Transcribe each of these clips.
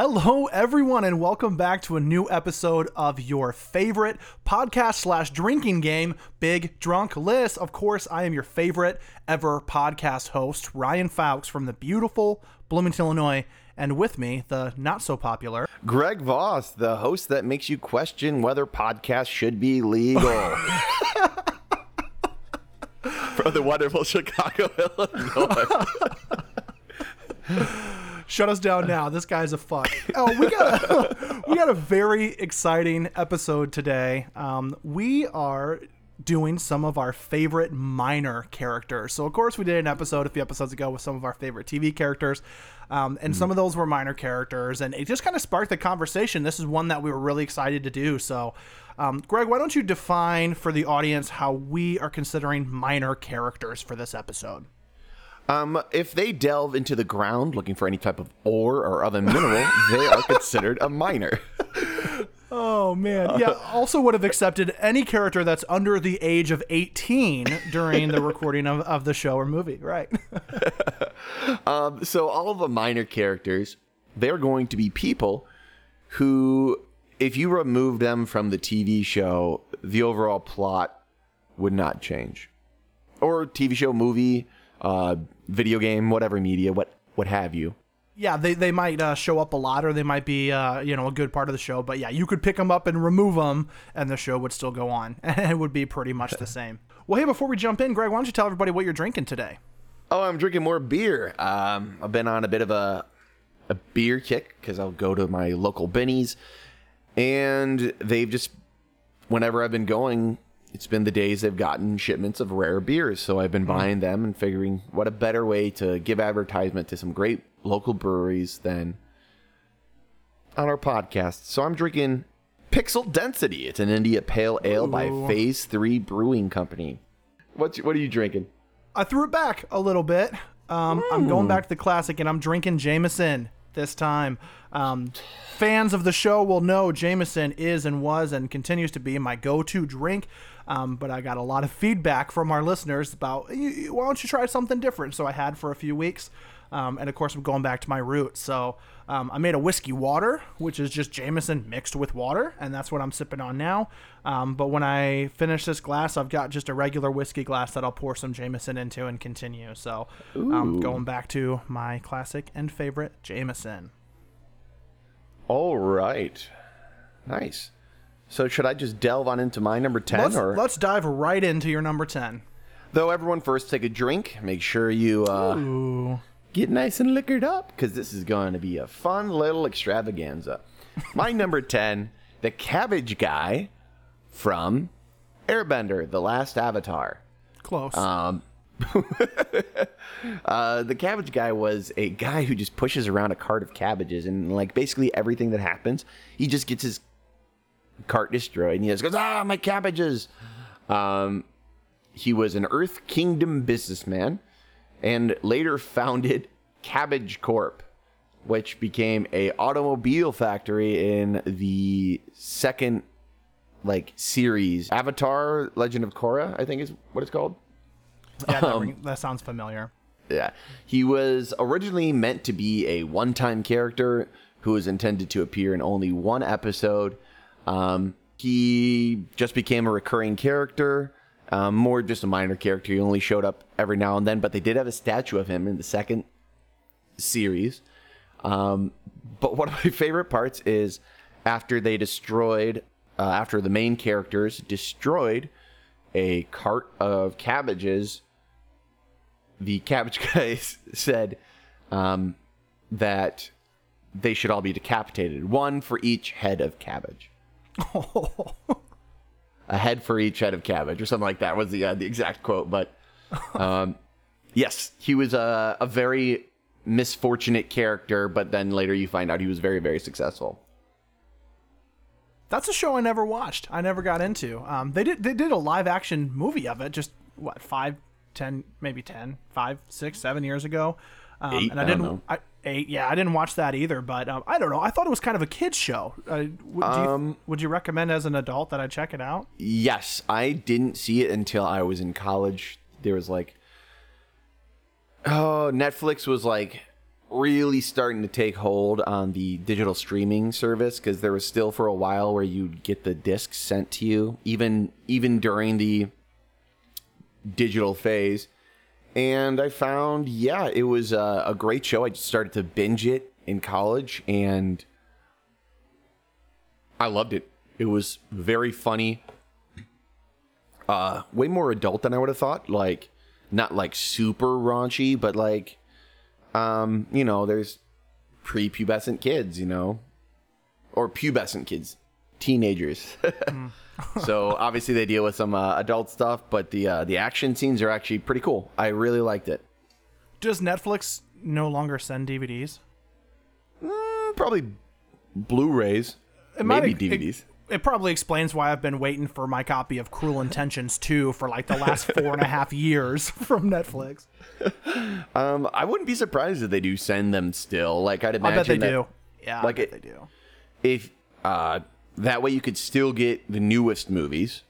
Hello, everyone, and welcome back to a new episode of your favorite podcast slash drinking game, Big Drunk List. Of course, I am your favorite ever podcast host, Ryan Fowkes from the beautiful Bloomington, Illinois, and with me, the not so popular Greg Voss, the host that makes you question whether podcasts should be legal. From the wonderful Chicago, Illinois. Shut us down now. This guy's a fuck. Oh, we got a, we got a very exciting episode today. Um, we are doing some of our favorite minor characters. So, of course, we did an episode a few episodes ago with some of our favorite TV characters. Um, and some of those were minor characters, and it just kind of sparked the conversation. This is one that we were really excited to do. So, um, Greg, why don't you define for the audience how we are considering minor characters for this episode? Um, if they delve into the ground looking for any type of ore or other mineral, they are considered a miner. Oh man, yeah. Also, would have accepted any character that's under the age of eighteen during the recording of, of the show or movie, right? Um, so all of the minor characters, they're going to be people who, if you remove them from the TV show, the overall plot would not change. Or TV show, movie, uh, video game, whatever media, what what have you. yeah, they they might uh, show up a lot, or they might be uh, you know a good part of the show. But yeah, you could pick them up and remove them, and the show would still go on, and it would be pretty much the same. Well, hey, before we jump in, Greg, why don't you tell everybody what you're drinking today? Oh, I'm drinking more beer. Um, I've been on a bit of a a beer kick because I'll go to my local Binny's, and they've just whenever I've been going, it's been the days they've gotten shipments of rare beers. So I've been buying them and figuring what a better way to give advertisement to some great local breweries than on our podcast. So I'm drinking Pixel Density. It's an India Pale Ale by Phase Three Brewing Company. What's what are you drinking? I threw it back a little bit. Um, I'm going back to the classic, and I'm drinking Jameson this time. Um, fans of the show will know Jameson is and was and continues to be my go-to drink. Um, but I got a lot of feedback from our listeners about "You- you- why don't you try something different? So I had for a few weeks, um, and of course I'm going back to my roots. So um, I made a whiskey water, which is just Jameson mixed with water, and that's what I'm sipping on now. Um, but when I finish this glass, I've got just a regular whiskey glass that I'll pour some Jameson into and continue. So um, going back to my classic and favorite Jameson. All right. Nice. So should I just delve on into my number 10 Let's, or let's dive right into your number 10. though everyone first take a drink, make sure you uh, get nice and liquored up cuz this is going to be a fun little extravaganza. my number 10, the cabbage guy from Airbender, The Last Avatar. Close. Um, uh, the cabbage guy was a guy who just pushes around a cart of cabbages, and like basically everything that happens, he just gets his cart destroyed, and he just goes, "Ah, my cabbages!" Um, he was an Earth Kingdom businessman, and later founded Cabbage Corp, which became a automobile factory in the second like series Avatar: Legend of Korra, I think is what it's called. yeah, that, um, ring- that sounds familiar. Yeah. He was originally meant to be a one time character who was intended to appear in only one episode. Um, he just became a recurring character, um, more just a minor character. He only showed up every now and then, but they did have a statue of him in the second series. Um, but one of my favorite parts is after they destroyed, uh, after the main characters destroyed a cart of cabbages the cabbage guys said um, that they should all be decapitated, one for each head of cabbage. A head for each head of cabbage, or something like that was the uh, the exact quote. But um, yes, he was a, a very misfortunate character, but then later you find out he was very very successful. That's a show I never watched. I never got into. Um, they did they did a live action movie of it just what five, ten, maybe ten, five, six, seven years ago. Um, Eight? and I, I didn't. I, eight. Yeah, I didn't watch that either. But um, I don't know. I thought it was kind of a kids show. Uh, would, do you, Um, would you recommend as an adult that I check it out? Yes, I didn't see it until I was in college. There was like, oh, Netflix was like really starting to take hold on the digital streaming service because there was still for a while where you'd get the discs sent to you, even even during the digital phase. And I found, yeah, it was a, a great show. I started to binge it in college, and I loved it. It was very funny. Uh, way more adult than I would have thought. Like, not like super raunchy, but like, um, you know, there's prepubescent kids, you know, or pubescent kids, teenagers. so obviously they deal with some uh, adult stuff, but the uh, the action scenes are actually pretty cool. I really liked it. Does Netflix no longer send DVDs? Mm, probably Blu-rays, maybe might- DVDs. It, it probably explains why I've been waiting for my copy of Cruel Intentions 2 for like the last four and a half years from Netflix. Um, I wouldn't be surprised if they do send them still. Like I'd imagine I bet they that do. Yeah, like I bet it- they do. if uh, that way you could still get the newest movies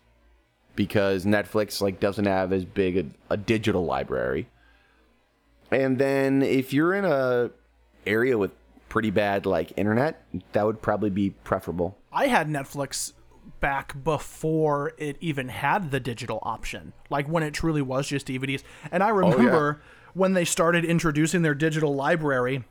because Netflix like doesn't have as big a, a digital library. And then if you're in a area with pretty bad like internet, that would probably be preferable. I had Netflix back before it even had the digital option, like when it truly was just DVDs. And I oh, remember when they started introducing their digital library,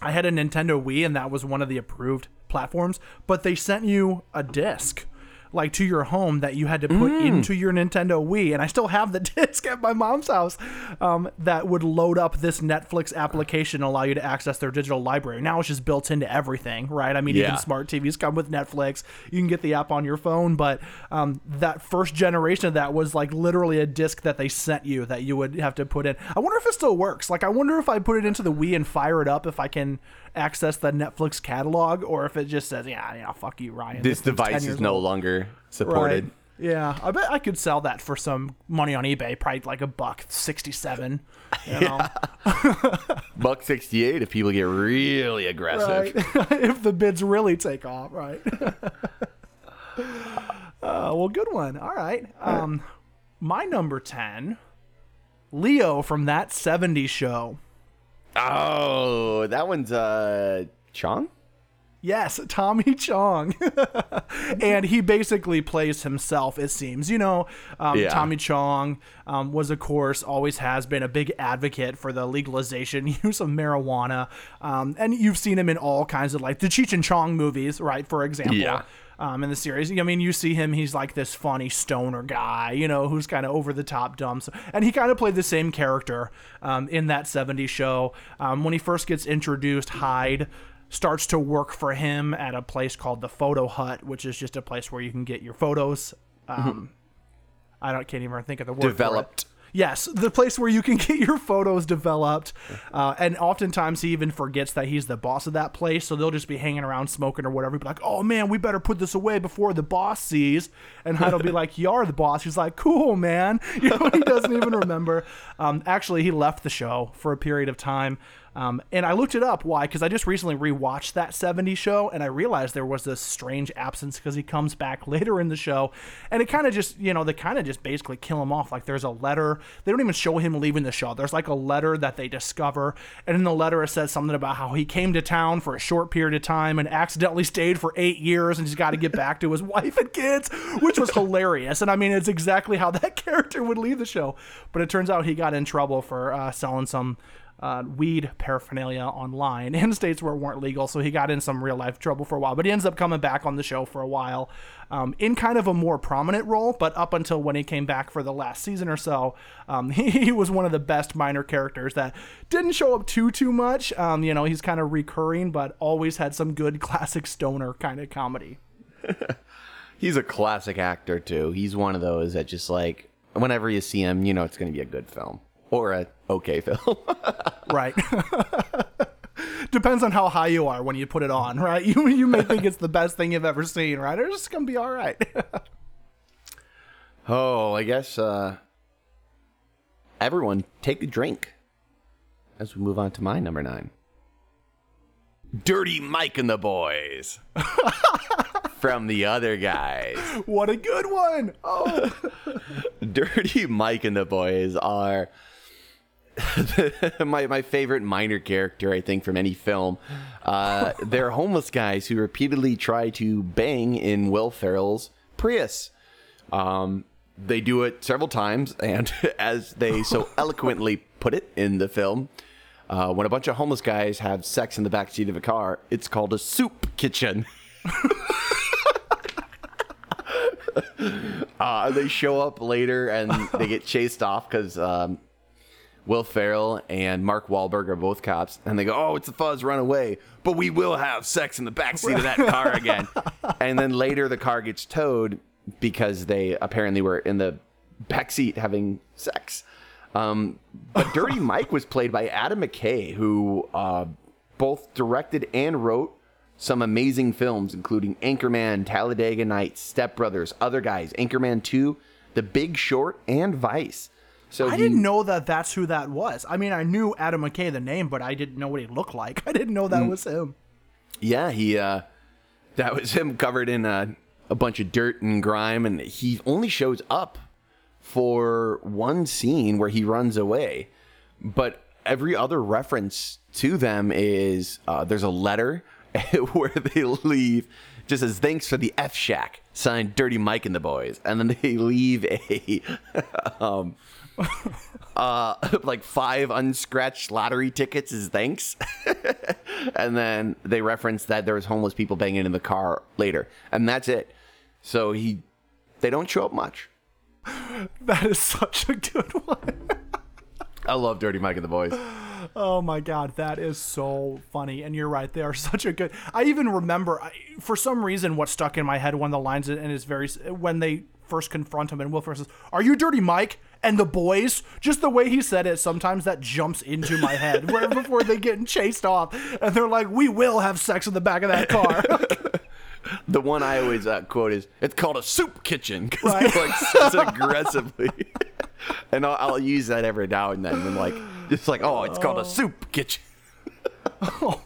I had a Nintendo Wii, and that was one of the approved platforms, but they sent you a disc. Like to your home that you had to put into your Nintendo Wii, and I still have the disc at my mom's house um, that would load up this Netflix application and allow you to access their digital library. Now it's just built into everything, right? I mean, Yeah. even smart TVs come with Netflix. You can get the app on your phone, but um, that first generation of that was like literally a disc that they sent you that you would have to put in. I wonder if it still works. Like, I wonder if I put it into the Wii and fire it up, if I can access the Netflix catalog, or if it just says, "Yeah, yeah, fuck you, Ryan." This thing's 10 device is no old." longer supported. Right. Yeah, I bet I could sell that for some money on eBay, probably like a buck sixty-seven. You know? Buck 68 if people get really aggressive. right? if the bids really take off, right? uh, well, good one. All right. Um, my number ten, Leo from that '70s show. Oh, that one's uh Chong? Yes, Tommy Chong. and he basically plays himself, it seems. You know, um, Yeah. Tommy Chong um, was, of course, always has been a big advocate for the legalization use of marijuana. Um, and you've seen him in all kinds of like the Cheech and Chong movies, right? For example. Yeah. Um, in the series, I mean, you see him; he's like this funny stoner guy, you know, who's kind of over the top dumb. So, and he kind of played the same character um, in that '70s show. Um, when he first gets introduced, Hyde starts to work for him at a place called the Photo Hut, which is just a place where you can get your photos. Um, I don't can't even think of the word. Developed. Yes, the place where you can get your photos developed, uh, and oftentimes he even forgets that he's the boss of that place. So they'll just be hanging around smoking or whatever. Be like, "Oh man, we better put this away before the boss sees." And Hyde'll be like, "You are the boss." He's like, "Cool, man." You know, he doesn't even remember. Um, actually, he left the show for a period of time. Um, and I looked it up. Why? Because I just recently rewatched that 70s show and I realized there was this strange absence because he comes back later in the show and it kind of just, you know, they kind of just basically kill him off. Like there's a letter. They don't even show him leaving the show. There's like a letter that they discover. And in the letter, it says something about how he came to town for a short period of time and accidentally stayed for eight years and he's got to get back to his wife and kids, which was hilarious. And I mean, it's exactly how that character would leave the show. But it turns out he got in trouble for uh, selling some uh, weed paraphernalia online in states where it weren't legal. So he got in some real life trouble for a while. But he ends up coming back on the show for a while um, in kind of a more prominent role. But up until when he came back for the last season or so, um, he, he was one of the best minor characters that didn't show up too, too much. Um, you know, he's kind of recurring, but always had some good classic stoner kind of comedy. He's a classic actor too. He's one of those that just like whenever you see him, you know it's going to be a good film or a okay film. Right. Depends on how high you are when you put it on, right? You you may think it's the best thing you've ever seen, right? Or it's just gonna be all right. oh, I guess uh everyone take a drink as we move on to my number 9. Dirty Mike and the boys. From the other guys. what a good one! Oh, Dirty Mike and the boys are my my favorite minor character, I think, from any film. Uh, they're homeless guys who repeatedly try to bang in Will Ferrell's Prius. Um, they do it several times, and as they so eloquently put it in the film, uh, when a bunch of homeless guys have sex in the backseat of a car, it's called a soup kitchen. uh, they show up later and they get chased off because um, Will Ferrell and Mark Wahlberg are both cops, and they go, "Oh, it's the fuzz, run away!" But we will have sex in the backseat of that car again. and then later, the car gets towed because they apparently were in the backseat having sex. Um, but Dirty Mike was played by Adam McKay, who uh, both directed and wrote some amazing films, including Anchorman, Talladega Nights, Step Brothers, Other Guys, Anchorman 2, The Big Short, and Vice. So I he- didn't know that that's who that was. I mean, I knew Adam McKay the name, but I didn't know what he looked like. I didn't know Mm. that was him. Yeah, he uh that was him covered in a, a bunch of dirt and grime and he only shows up for one scene where he runs away. But every other reference to them is uh, there's a letter where they leave just as thanks for the F Shack, signed Dirty Mike and the Boys. And then they leave a um uh like five unscratched lottery tickets as thanks. and then they reference that there was homeless people banging in the car later. And that's it. So he they don't show up much. That is such a good one. I love Dirty Mike and the Boys. Oh my god, that is so funny. And you're right, they are such a good. I even remember, I, for some reason, what stuck in my head one of the lines and is very when they first confront him and Will Ferrell says, "Are you Dirty Mike?" And the boys, just the way he said it, sometimes that jumps into my head. Where before they get chased off, and they're like, "We will have sex in the back of that car." The one I always uh, quote is, "It's called a soup kitchen," because Right. he like says it aggressively, and I'll, I'll use that every now and then. And like, just like, "Oh, it's called a soup kitchen." oh,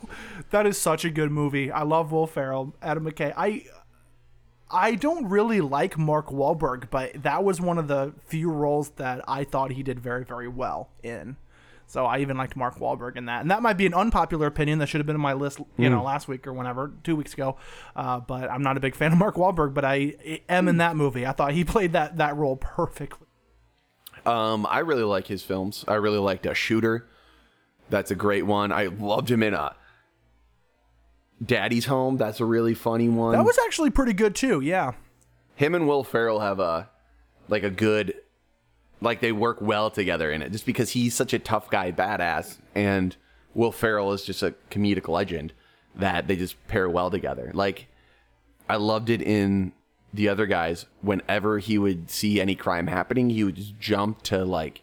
that is such a good movie. I love Will Ferrell, Adam McKay. I I don't really like Mark Wahlberg, but that was one of the few roles that I thought he did very, very well in. So I even liked Mark Wahlberg in that, and that might be an unpopular opinion that should have been in my list, you know, last week or whenever, two weeks ago. Uh, but I'm not a big fan of Mark Wahlberg, but I am in that movie. I thought he played that that role perfectly. Um, I really like his films. I really liked a shooter. That's a great one. I loved him in a Daddy's Home. That's a really funny one. That was actually pretty good too. Yeah. him and Will Ferrell have a like a good like they work well together in it just because he's such a tough guy badass and Will Ferrell is just a comedic legend that they just pair well together. Like I loved it in the other guys whenever he would see any crime happening, he would just jump to like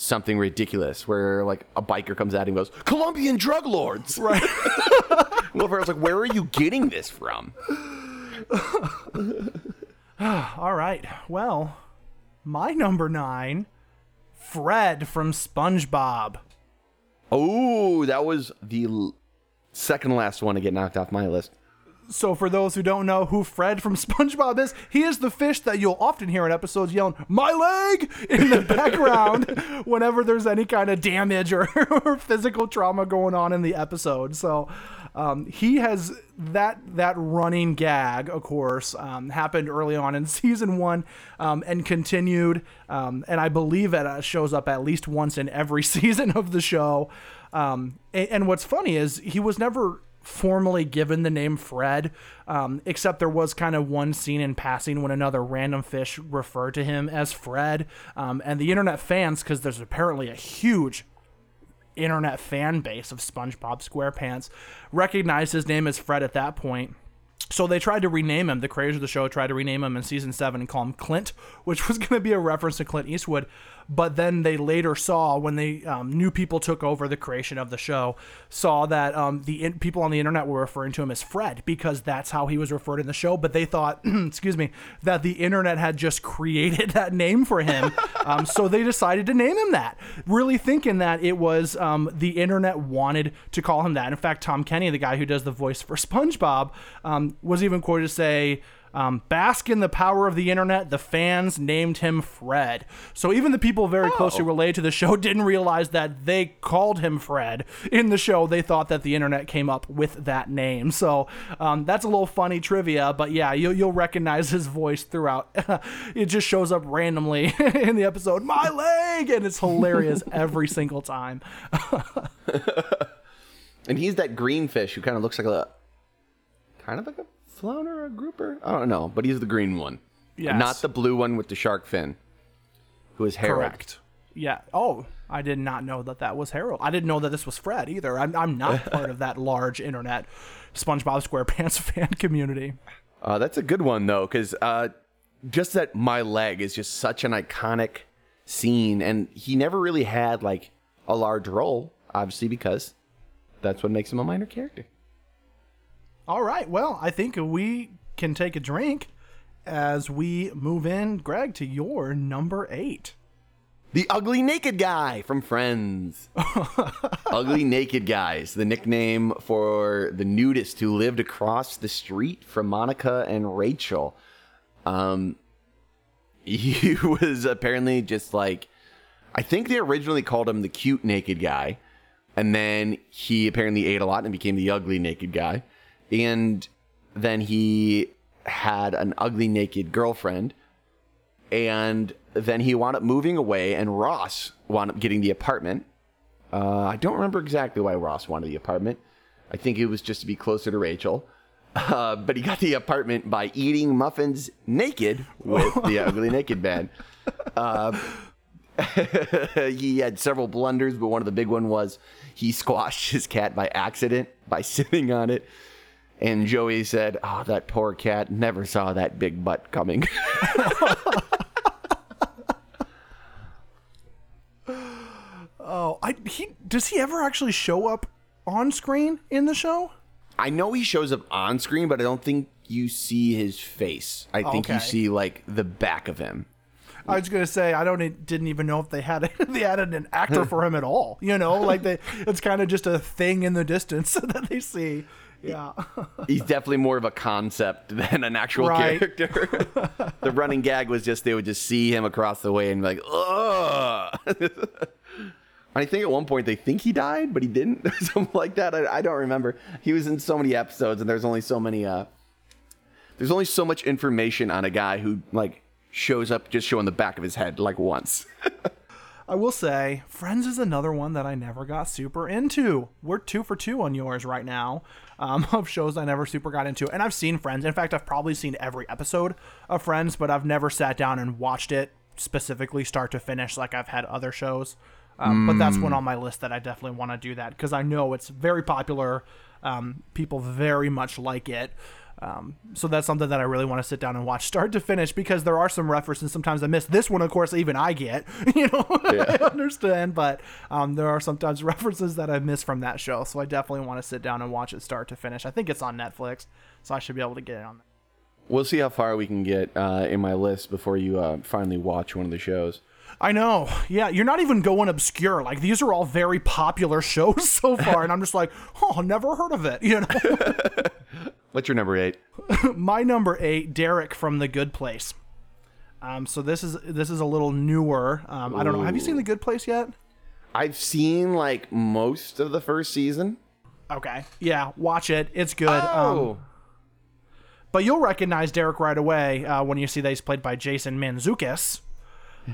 something ridiculous where like a biker comes him and goes, Colombian drug lords. Right. Well, Will Ferrell's like, where are you getting this from? All right. Well, my number nine, Fred from SpongeBob. Oh, that was the l- second last one to get knocked off my list. So, for those who don't know who Fred from SpongeBob is, he is the fish that you'll often hear in episodes yelling, My leg! in the background whenever there's any kind of damage or, or physical trauma going on in the episode. So, um, he has that that running gag, of course, um, happened early on in season one um, and continued. Um, and I believe it uh, shows up at least once in every season of the show. Um, and, and what's funny is he was never formally given the name Fred, um, except there was kind of one scene in passing when another random fish referred to him as Fred. Um, and the internet fans, because there's apparently a huge internet fan base of SpongeBob SquarePants, recognized his name as Fred at that point. So they tried to rename him. The creators of the show tried to rename him in season seven and call him Clint, which was going to be a reference to Clint Eastwood. But then they later saw when they um, new people took over the creation of the show, saw that um, the in- people on the internet were referring to him as Fred because that's how he was referred in the show. But they thought, excuse me, that the internet had just created that name for him, um, so they decided to name him that, really thinking that it was um, the internet wanted to call him that. In fact, Tom Kenny, the guy who does the voice for SpongeBob, um, was even quoted to say Um, bask in the power of the internet. The fans named him Fred. So even the people very closely Oh. related to the show didn't realize that they called him Fred in the show. They thought that the internet came up with that name. So um, that's a little funny trivia. But yeah, you'll, you'll recognize his voice throughout. it just shows up randomly in the episode. My leg, and it's hilarious every single time. And he's that green fish who kind of looks like a kind of like a flounder or a grouper. I don't know, but he's the green one. Yes. Not the blue one with the shark fin. Who is Harold. Correct. Yeah. Oh, I did not know that that was Harold. I didn't know that this was Fred either. I'm, I'm not part of that large internet SpongeBob SquarePants fan community. Uh, that's a good one though, because uh, just that my leg is just such an iconic scene, and he never really had like a large role, obviously because that's what makes him a minor character. All right. Well, I think we can take a drink as we move in, Greg, to your number eight. The ugly naked guy from Friends. ugly naked guys, the nickname for the nudist who lived across the street from Monica and Rachel. Um, he was apparently just like, I think they originally called him the cute naked guy, and then he apparently ate a lot and became the ugly naked guy, and then he had an ugly naked girlfriend and then he wound up moving away, and Ross wound up getting the apartment. Uh, I don't remember exactly why Ross wanted the apartment. I think it was just to be closer to Rachel. Uh, but he got the apartment by eating muffins naked with the ugly naked man. Uh, he had several blunders, but one of the big one was he squashed his cat by accident by sitting on it. And Joey said, "Oh, that poor cat never saw that big butt coming." Oh, I he does he ever actually show up on screen in the show? I know he shows up on screen, but I don't think you see his face. I think you see like the back of him. I was gonna say I don't didn't even know if they had they added an actor for him at all. You know, like they it's kind of just a thing in the distance that they see. Yeah. He's definitely more of a concept than an actual Right. character. the running gag was just they would just see him across the way and be like, ugh. I think at one point they think he died, but he didn't. or Something like that. I, I don't remember. He was in so many episodes, and there's only so many. Uh, there's only so much information on a guy who like shows up just showing the back of his head like once. I will say, Friends is another one that I never got super into. We're two for two on yours right now um, of shows I never super got into. And I've seen Friends. In fact, I've probably seen every episode of Friends, but I've never sat down and watched it specifically start to finish like I've had other shows. Um, But that's one on my list that I definitely want to do that because I know it's very popular. Um, people very much like it. Um, so that's something that I really want to sit down and watch start to finish because there are some references sometimes I miss. This one, of course, even I get, you know, I understand, but um, there are sometimes references that I miss from that show. So I definitely want to sit down and watch it start to finish. I think it's on Netflix, so I should be able to get it on there. We'll see how far we can get uh, in my list before you uh, finally watch one of the shows. I know. Yeah, you're not even going obscure. Like these are all very popular shows so far, and I'm just like, oh, never heard of it. You know. What's your number eight? my number eight, Derek from The Good Place. Um, so this is this is a little newer. Um, I don't know. Have you seen The Good Place yet? I've seen like most of the first season. Okay. Yeah, watch it. It's good. Um, Oh, but you'll recognize Derek right away uh, when you see that he's played by Jason Mantzoukas,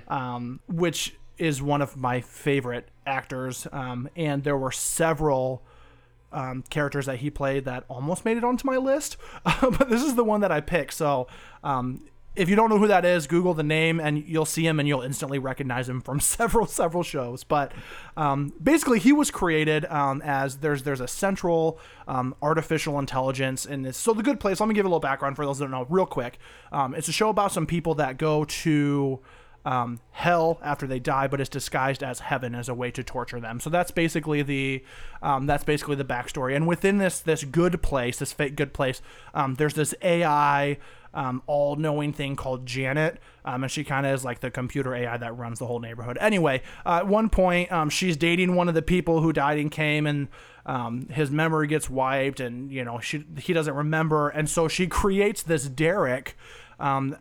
um, which is one of my favorite actors. Um, and there were several um, characters that he played that almost made it onto my list, but this is the one that I picked. So um, if you don't know who that is, Google the name and you'll see him and you'll instantly recognize him from several several shows. But um, basically, he was created um, as there's there's a central um, artificial intelligence in this. So the Good Place. Let me give a little background for those that don't know, real quick. Um, it's a show about some people that go to um, hell after they die, but it's disguised as heaven as a way to torture them. So that's basically the um, that's basically the backstory. And within this this good place, this fake good place, um, there's this AI um, all knowing thing called Janet. Um, and she kind of is like the computer AI that runs the whole neighborhood. Anyway, uh, at one point, um, she's dating one of the people who died and came, and um, his memory gets wiped, and you know she he doesn't remember, and so she creates this Derek. Um,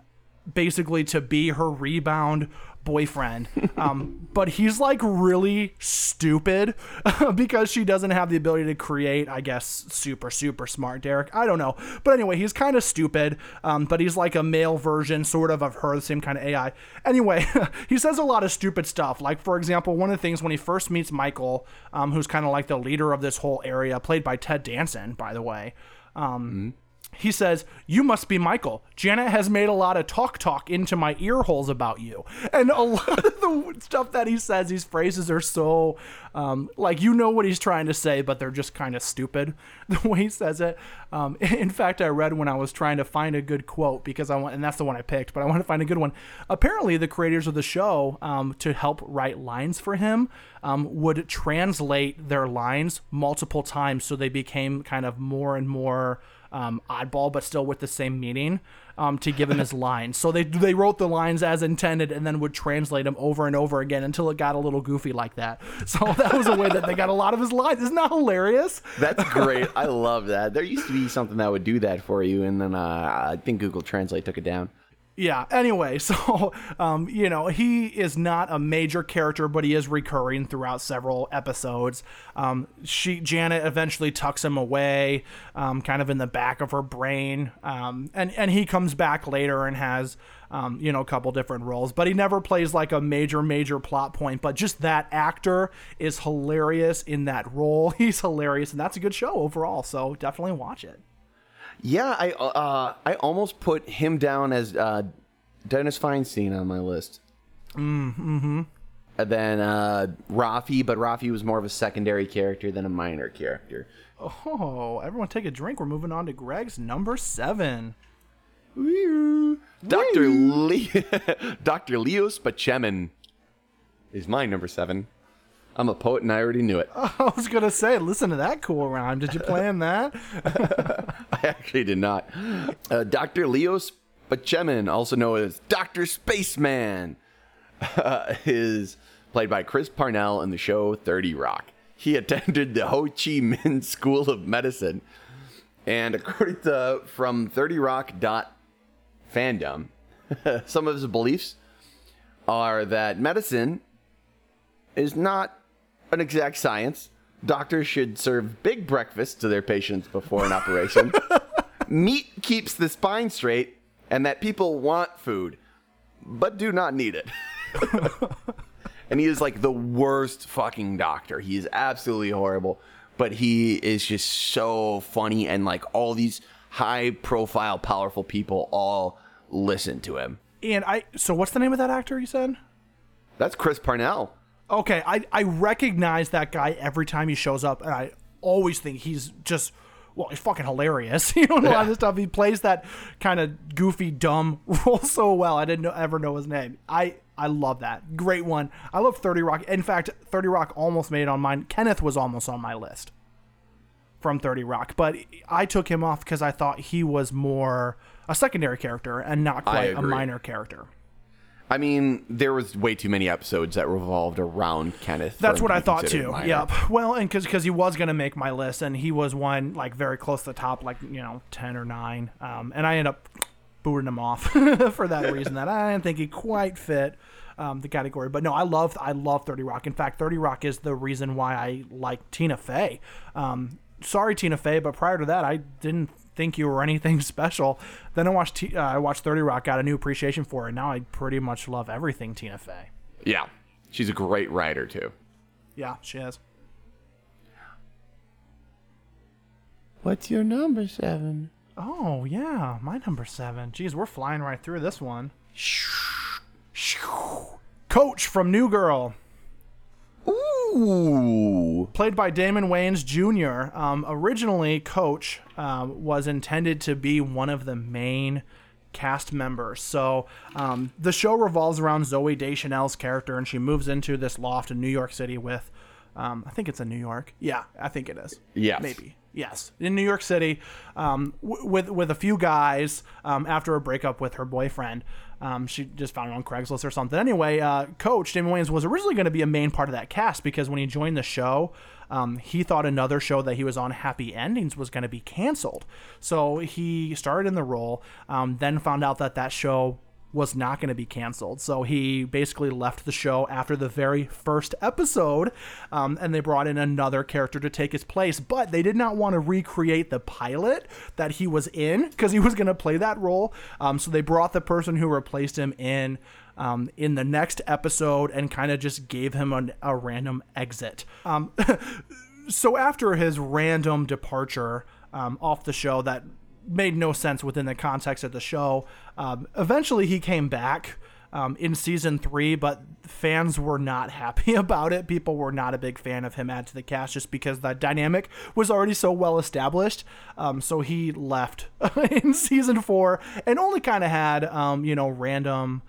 basically to be her rebound boyfriend. Um, but he's like really stupid because she doesn't have the ability to create, I guess, super, super smart Derek. I don't know. But anyway, he's kind of stupid, um, but he's like a male version, sort of, of her, the same kind of AI. Anyway, he says a lot of stupid stuff. Like, for example, one of the things when he first meets Michael, um, who's kind of like the leader of this whole area, played by Ted Danson, by the way. Um, mm-hmm he says, You must be Michael. Janet has made a lot of talk talk into my ear holes about you. And a lot of the stuff that he says, these phrases are so, um, like, you know what he's trying to say, but they're just kind of stupid the way he says it. Um, in fact, I read when I was trying to find a good quote because I want, and that's the one I picked, but I want to find a good one. Apparently, the creators of the show, um, to help write lines for him, um, would translate their lines multiple times so they became kind of more and more um, oddball, but still with the same meaning um, to give him his lines. So they they wrote the lines as intended and then would translate them over and over again until it got a little goofy like that. So that was a way that they got a lot of his lines. Isn't that hilarious? That's great. I love that. There used to be something that would do that for you, and then uh, I think Google Translate took it down yeah anyway so um, you know he is not a major character but he is recurring throughout several episodes. Um, she janet eventually tucks him away um, kind of in the back of her brain um, and and he comes back later and has um, you know a couple different roles but he never plays like a major major plot point but just that actor is hilarious in that role. He's hilarious and that's a good show overall so definitely watch it yeah, I uh, I almost put him down as uh, Dennis Feinstein on my list. Mm, hmm And then uh, Rafi, but Rafi was more of a secondary character than a minor character. Oh, everyone take a drink. We're moving on to Greg's number seven. Dr. Le- Dr. Leos Spaceman is my number seven. I'm a poet and I already knew it. I was gonna say, listen to that cool rhyme. Did you plan that? Actually did not. Uh, Dr. Leo Spaceman, also known as Dr. Spaceman, uh, is played by Chris Parnell in the show 30 Rock. He attended the Ho Chi Minh School of Medicine, and according to from 30 Rock fandom, some of his beliefs are that medicine is not an exact science. Doctors should serve big breakfasts to their patients before an operation. Meat keeps the spine straight, and that people want food, but do not need it. and he is like the worst fucking doctor. He is absolutely horrible, but he is just so funny, and like all these high profile, powerful people all listen to him. And I, so what's the name of that actor you said? That's Chris Parnell. Okay, I I recognize that guy every time he shows up, and I always think he's just well, he's fucking hilarious. you know, a lot of stuff. He plays that kind of goofy, dumb role so well. I didn't know, ever know his name. I I love that. Great one. I love Thirty Rock. In fact, Thirty Rock almost made it on mine. Kenneth was almost on my list from Thirty Rock, but I took him off because I thought he was more a secondary character and not quite a minor character. I mean, there was way too many episodes that revolved around Kenneth. That's what I thought too. Minor. Yep. Well, and because because he was gonna make my list, and he was one like very close to the top, like you know ten or nine, um, and I ended up booting him off for that reason. That I didn't think he quite fit. Um, the category. But no, I love I love Thirty Rock. In fact, Thirty Rock is the reason why I like Tina Fey. Um, sorry, Tina Fey, but prior to that, I didn't think you were anything special. Then I watched T- uh, I watched Thirty Rock, got a new appreciation for it. Now I pretty much love everything Tina Fey. Yeah, she's a great writer too. Yeah, she is. What's your number seven? Oh yeah, my number seven. Jeez, we're flying right through this one. Coach from New Girl. Ooh. Played by Damon Wayans Jr. Um, originally, Coach um, was intended to be one of the main cast members. So um, the show revolves around Zooey Deschanel's character, and she moves into this loft in New York City with, um, I think it's in New York. Yeah, I think it is. Yeah. maybe. Yes, in New York City, um, w- with with a few guys um, after a breakup with her boyfriend. Um, she just found it on Craigslist or something. Anyway, uh, Coach Damon Williams was originally going to be a main part of that cast because when he joined the show, um, he thought another show that he was on, Happy Endings, was going to be canceled. So he started in the role, um, then found out that that show was not going to be canceled. So he basically left the show after the very first episode, um, and they brought in another character to take his place. But they did not want to recreate the pilot that he was in because he was going to play that role. Um, so they brought the person who replaced him in. Um, in the next episode, and kind of just gave him an, a random exit. Um, so after his random departure um, off the show, that made no sense within the context of the show. Um, eventually, he came back um, in season three, but fans were not happy about it. People were not a big fan of him add to the cast just because the dynamic was already so well established. Um, so he left in season four and only kind of had, um, you know, random.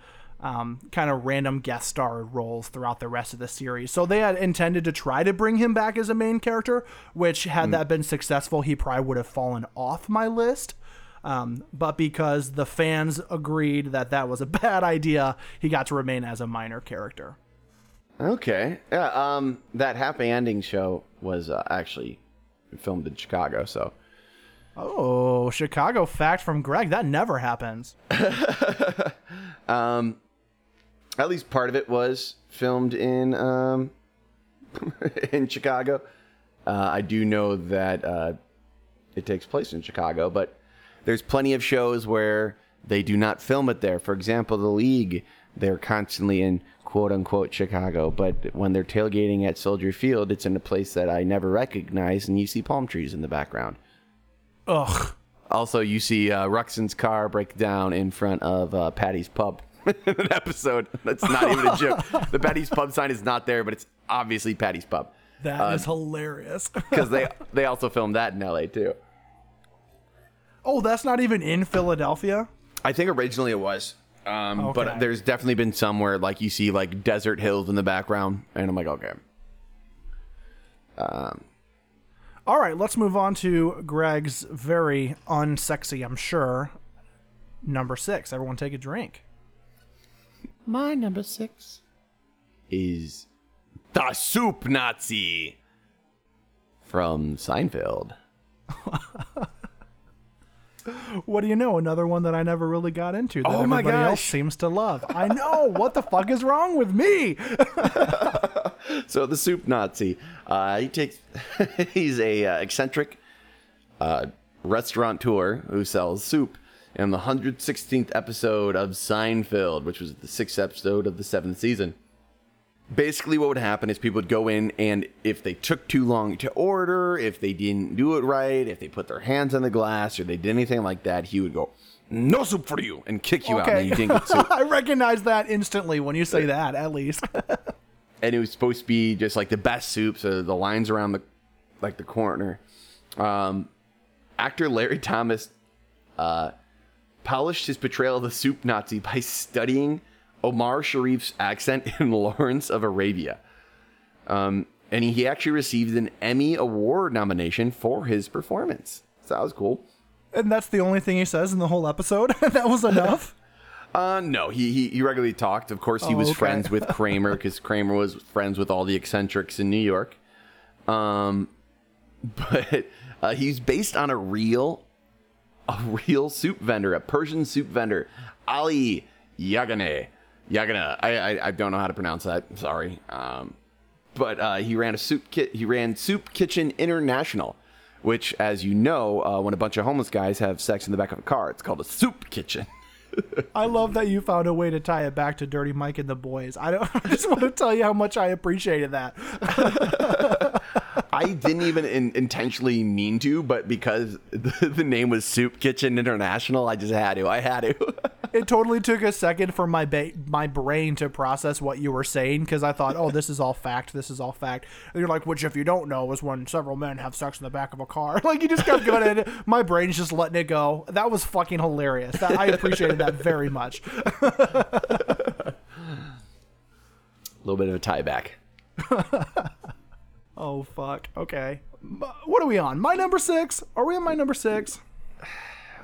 Um, kind of random guest star roles throughout the rest of the series. So they had intended to try to bring him back as a main character, which had that been successful, he probably would have fallen off my list. Um, but because the fans agreed that that was a bad idea, he got to remain as a minor character. Okay. Yeah. Um, that happy ending show was uh, actually filmed in Chicago, so Oh, Chicago fact from Greg. That never happens. at least part of it was filmed in um, in Chicago. Uh, I do know that uh, it takes place in Chicago, but there's plenty of shows where they do not film it there. For example, The League, they're constantly in quote unquote Chicago, but when they're tailgating at Soldier Field, it's in a place that I never recognize, and you see palm trees in the background. Ugh. Also, you see uh, Ruxin's car break down in front of uh, Paddy's Pub. in an episode. That's not even a joke. The Paddy's Pub sign is not there, but it's obviously Paddy's Pub that That is hilarious. because they they also filmed that in L.A. too. oh, that's not even in Philadelphia? I think originally it was, um, but there's definitely been somewhere like you see like desert hills in the background, and I'm like, okay, Um, All right, let's move on to Greg's very unsexy, I'm sure. Number six. Everyone take a drink. My number six is the Soup Nazi from Seinfeld. What do you know? Another one that I never really got into that Oh my everybody else seems to love. I know. what the fuck is wrong with me? So the soup Nazi, uh, he takes, he's a uh, eccentric uh, restaurateur who sells soup. In the 116th episode of Seinfeld, which was the sixth episode of the seventh season, basically what would happen is people would go in and if they took too long to order, if they didn't do it right, if they put their hands on the glass or they did anything like that, he would go, "No soup for you," and kick you out, and you didn't get soup. I recognize that instantly when you say that, at least. and it was supposed to be just like the best soup. So the lines around the like the corner. Um, actor Larry Thomas uh, polished his portrayal of the soup Nazi by studying Omar Sharif's accent in Lawrence of Arabia. Um, and he actually received an Emmy Award nomination for his performance. So that was cool. and that's the only thing he says in the whole episode. that was enough. Uh, no, he, he he regularly talked. Of course, he Oh, was okay. friends with Kramer because Kramer was friends with all the eccentrics in New York. Um, but uh, he's based on a real, a real soup vendor, a Persian soup vendor, Ali Yagane. Yagana. I, I I don't know how to pronounce that. Sorry. Um, but uh, he ran a soup kit. He ran Soup Kitchen International, which, as you know, uh, when a bunch of homeless guys have sex in the back of a car, it's called a soup kitchen. I love that you found a way to tie it back to Dirty Mike and the boys. I don't. I just want to tell you how much I appreciated that. I didn't even in, intentionally mean to, but because the, the, name was Soup Kitchen International, I just had to. I had to. it totally took a second for my ba- my brain to process what you were saying because I thought, oh, this is all fact. This is all fact. And you're like, which if you don't know is when several men have sex in the back of a car. like you just kept going in. My brain's just letting it go. That was fucking hilarious. That, I appreciated that very much. a little bit of a tie back. Oh fuck. Okay. What are we on? My number six? Are we on my number six?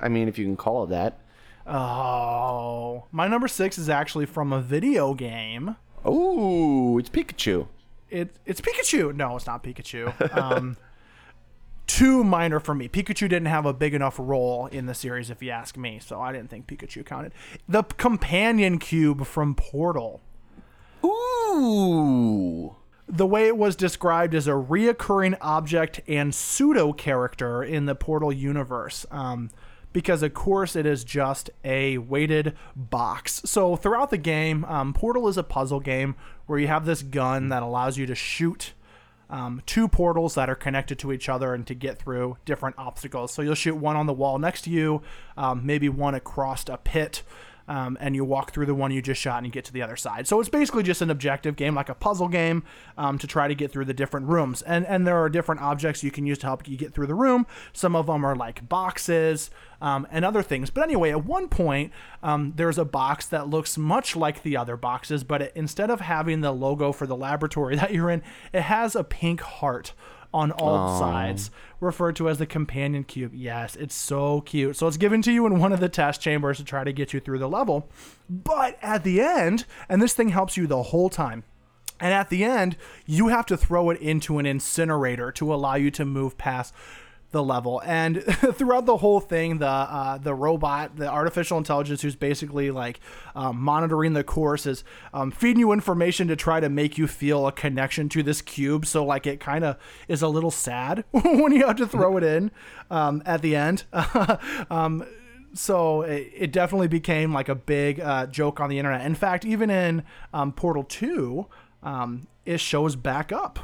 I mean, if you can call it that. Oh, my number six is actually from a video game. Oh, it's Pikachu. It it's Pikachu. No, it's not Pikachu. Um, too minor for me. Pikachu didn't have a big enough role in the series, if you ask me. So I didn't think Pikachu counted. The companion cube from Portal. Ooh the way it was described as a reoccurring object and pseudo character in the Portal universe. Um, because of course it is just a weighted box. So throughout the game, um, Portal is a puzzle game where you have this gun that allows you to shoot um, two portals that are connected to each other and to get through different obstacles. So you'll shoot one on the wall next to you, um, maybe one across a pit um, and you walk through the one you just shot and you get to the other side. So it's basically just an objective game, like a puzzle game, um, to try to get through the different rooms. And and there are different objects you can use to help you get through the room. Some of them are like boxes um, and other things. But anyway, at one point, um, there's a box that looks much like the other boxes, but it, instead of having the logo for the laboratory that you're in, it has a pink heart on all Aww. sides, referred to as the companion cube. Yes, it's so cute. So it's given to you in one of the test chambers to try to get you through the level. But at the end, and this thing helps you the whole time. And at the end, you have to throw it into an incinerator to allow you to move past the level. And throughout the whole thing, the uh, the robot, the artificial intelligence, who's basically like um, monitoring the course, is um, feeding you information to try to make you feel a connection to this cube. So like it kind of is a little sad when you have to throw it in um, at the end. Um, so it, it, definitely became like a big uh, joke on the internet. In fact, even in um, Portal Two, um, it shows back up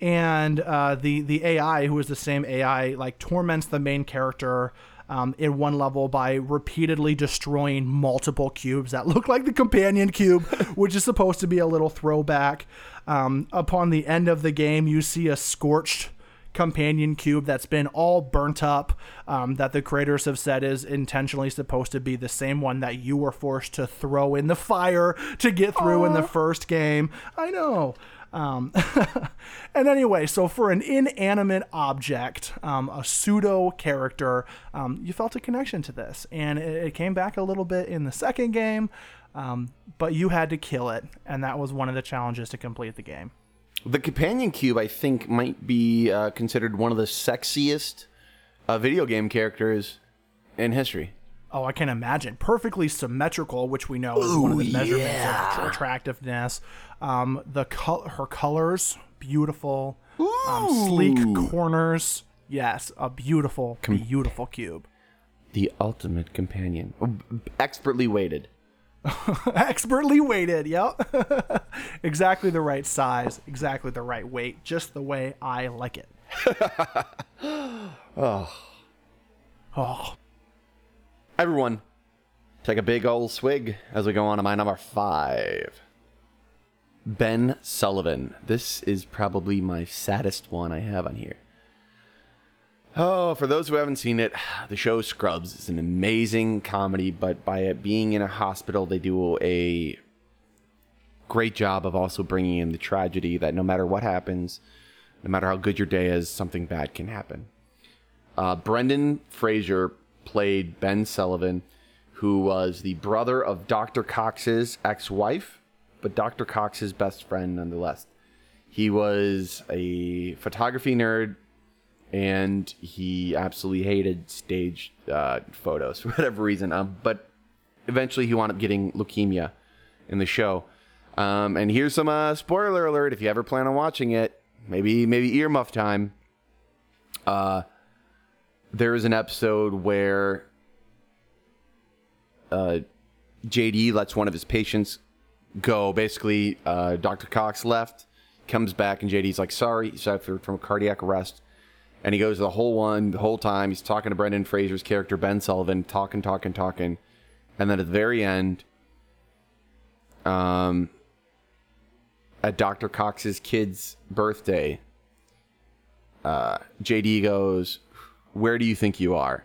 and uh, the the AI, who is the same AI, like torments the main character um, in one level by repeatedly destroying multiple cubes that look like the companion cube, which is supposed to be a little throwback. Um, upon the end of the game, you see a scorched companion cube that's been all burnt up um, that the creators have said is intentionally supposed to be the same one that you were forced to throw in the fire to get through Aww. in the first game i know um, and anyway, so for an inanimate object, um, a pseudo character, um, you felt a connection to this. And it, it, came back a little bit in the second game, um, but you had to kill it. And that was one of the challenges to complete the game. The companion cube, I think, might be uh, considered one of the sexiest uh, video game characters in history. Oh, I can't imagine. Perfectly symmetrical, which we know is Ooh, one of the measurements yeah. of attractiveness. Um, the col- her colors beautiful, um, sleek corners. Yes, a beautiful, Com- beautiful cube. The ultimate companion, oh, expertly weighted. expertly weighted. Yep, exactly the right size, exactly the right weight, just the way I like it. oh, oh. Everyone, take a big old swig as we go on to my number five. Ben Sullivan. This is probably my saddest one I have on here. Oh, for those who haven't seen it, the show Scrubs is an amazing comedy, but by it being in a hospital, they do a great job of also bringing in the tragedy that no matter what happens, no matter how good your day is, something bad can happen. Uh, Brendan Fraser played Ben Sullivan, who was the brother of Dr. Cox's ex wife but Dr. Cox's best friend nonetheless. He was a photography nerd and he absolutely hated stage uh, photos for whatever reason. Um, but eventually he wound up getting leukemia in the show. Um, and here's some uh, spoiler alert if you ever plan on watching it. Maybe maybe earmuff time. Uh, there is an episode where uh, JD lets one of his patients go. Basically, uh, Dr. Cox left, comes back, and JD's like, "Sorry, he's suffered from cardiac arrest." And he goes the whole one, the whole time. He's talking to Brendan Fraser's character Ben Sullivan, talking, talking, talking, and then at the very end, um, at Dr. Cox's kid's birthday, uh, JD goes, "Where do you think you are?"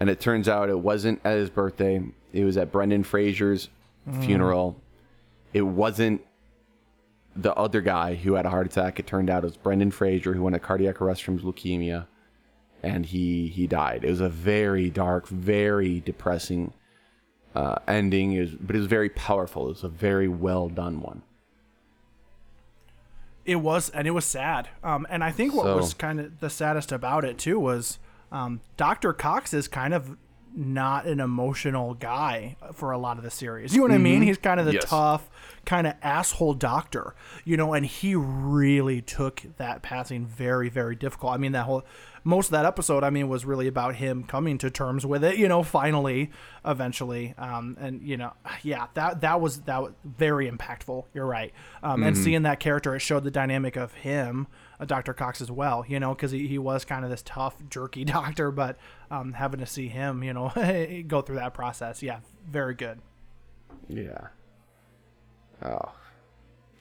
And it turns out it wasn't at his birthday. It was at Brendan Fraser's funeral. It wasn't the other guy who had a heart attack. It turned out it was Brendan Fraser who went a cardiac arrest from leukemia, and he he died. It was a very dark, very depressing uh, ending. It was, but it was very powerful. It was a very well done one. It was, and it was sad. Um, and I think what So- was kind of the saddest about it too was um, Dr. Cox is kind of not an emotional guy for a lot of the series. You know what I mean? He's kind of the Yes. tough, kind of asshole doctor, you know, and he really took that passing very, very difficult. I mean, that whole most of that episode, I mean, was really about him coming to terms with it, you know, finally, eventually. Um, and you know, yeah, that that was that was very impactful. You're right. Um, and seeing that character, it showed the dynamic of him, uh, Dr. Cox as well, you know, because he, he was kind of this tough, jerky doctor, but um, having to see him, you know, go through that process, yeah, very good. Yeah. Oh.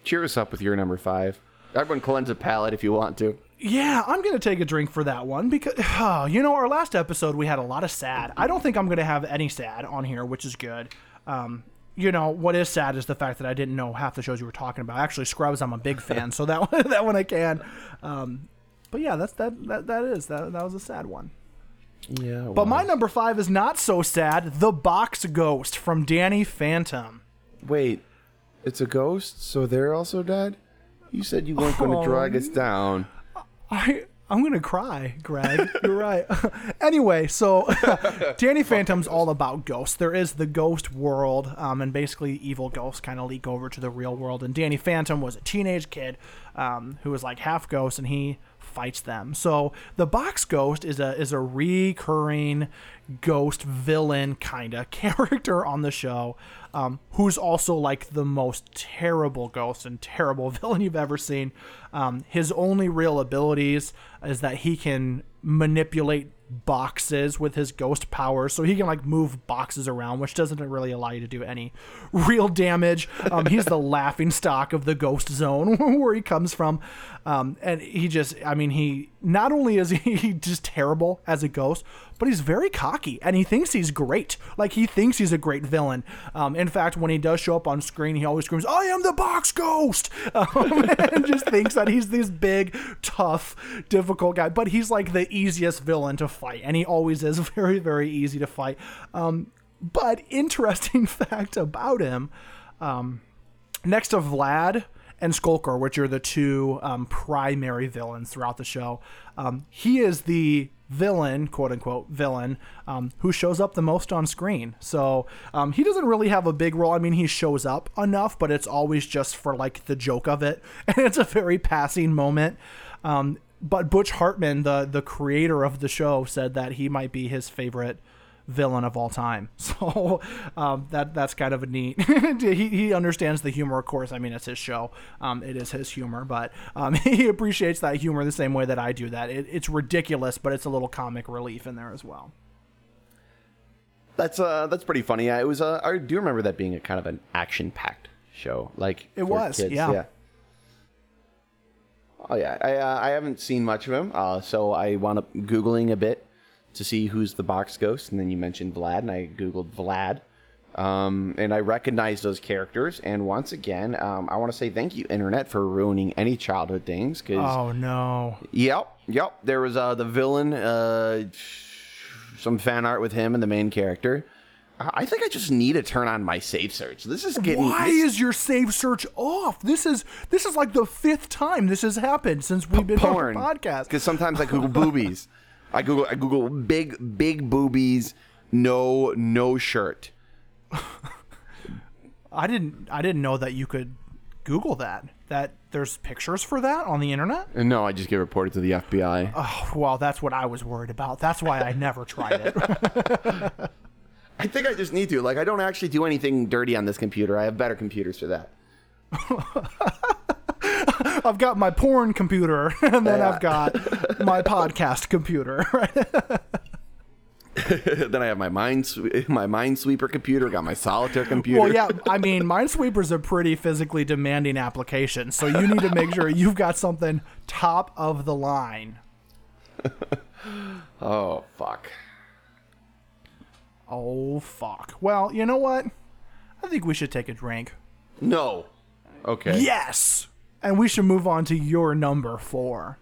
Cheer us up with your number five. Everyone cleanse a palate if you want to. Yeah, I'm gonna take a drink for that one because you know our last episode we had a lot of sad. I don't think I'm gonna have any sad on here, which is good. Um, you know what is sad is the fact that I didn't know half the shows you were talking about. Actually, Scrubs, I'm a big fan, so that one, that one I can. Um, but yeah, that's that that that is that that was a sad one. Yeah. But my number five is not so sad. The Box Ghost from Danny Phantom. Wait, it's a ghost, so they're also dead? You said you weren't going Oh, to drag us down. I I'm gonna cry, Greg. You're right. anyway, so Danny Phantom's all about ghosts. There is the ghost world, um, and basically evil ghosts kind of leak over to the real world. And Danny Phantom was a teenage kid um, who was like half ghost, and he fights them. So the box ghost is a is a recurring ghost villain kind of character on the show, um, who's also like the most terrible ghost and terrible villain you've ever seen. Um, his only real abilities is that he can manipulate boxes with his ghost powers so he can like move boxes around which doesn't really allow you to do any real damage um, he's the laughing stock of the ghost zone where he comes from um, and he just i mean he not only is he just terrible as a ghost but he's very cocky and he thinks he's great. Like he thinks he's a great villain. Um, in fact when he does show up on screen he always screams i am the box ghost! Um, and just thinks that he's this big tough difficult guy. But he's like the easiest villain to fight and he always is very very easy to fight. Um, but interesting fact about him um, next to Vlad and Skulker, which are the two um, primary villains throughout the show, um, he is the villain, quote unquote villain, um, who shows up the most on screen. So um, he doesn't really have a big role. I mean, he shows up enough, but it's always just for like the joke of it, and it's a very passing moment. Um, but Butch Hartman, the the creator of the show, said that he might be his favorite villain of all time. So um, that that's kind of a neat. he he understands the humor, of course. I mean, it's his show. Um, it is his humor, but um, he appreciates that humor the same way that I do. That it, it's ridiculous, but it's a little comic relief in there as well. That's uh, that's pretty funny. Yeah, it was. Uh, I do remember that being a kind of an action-packed show. Like It was, kids. yeah. Oh yeah, I uh, I haven't seen much of him, uh, so I wound up googling a bit to see who's the box ghost, and then you mentioned Vlad, and I googled Vlad, um, and I recognized those characters. And once again, um, I want to say thank you, internet, for ruining any childhood things. Because Oh no! Yep, yep. There was uh, the villain, uh, some fan art with him and the main character. I I think I just need to turn on my save search. This is getting. Why this- is your save search off? This is this is like the fifth time this has happened since we've been porn on the podcast. Because sometimes I Google boobies. I Google I Google big big boobies, no no shirt. I didn't I didn't know that you could Google that. That there's pictures for that on the internet. And no, I just get reported to the FBI. Oh, well, that's what I was worried about. That's why I never tried it. I think I just need to. Like I don't actually do anything dirty on this computer. I have better computers for that. I've got my porn computer, and then I've got my podcast computer. Right? then I have my mind my Minesweeper computer, got my solitaire computer. Well, yeah, I mean, Minesweeper's a pretty physically demanding application, so you need to make sure you've got something top of the line. oh fuck. Oh fuck. Well, you know what? I think we should take a drink. No. Okay. Yes. And we should move on to your number four.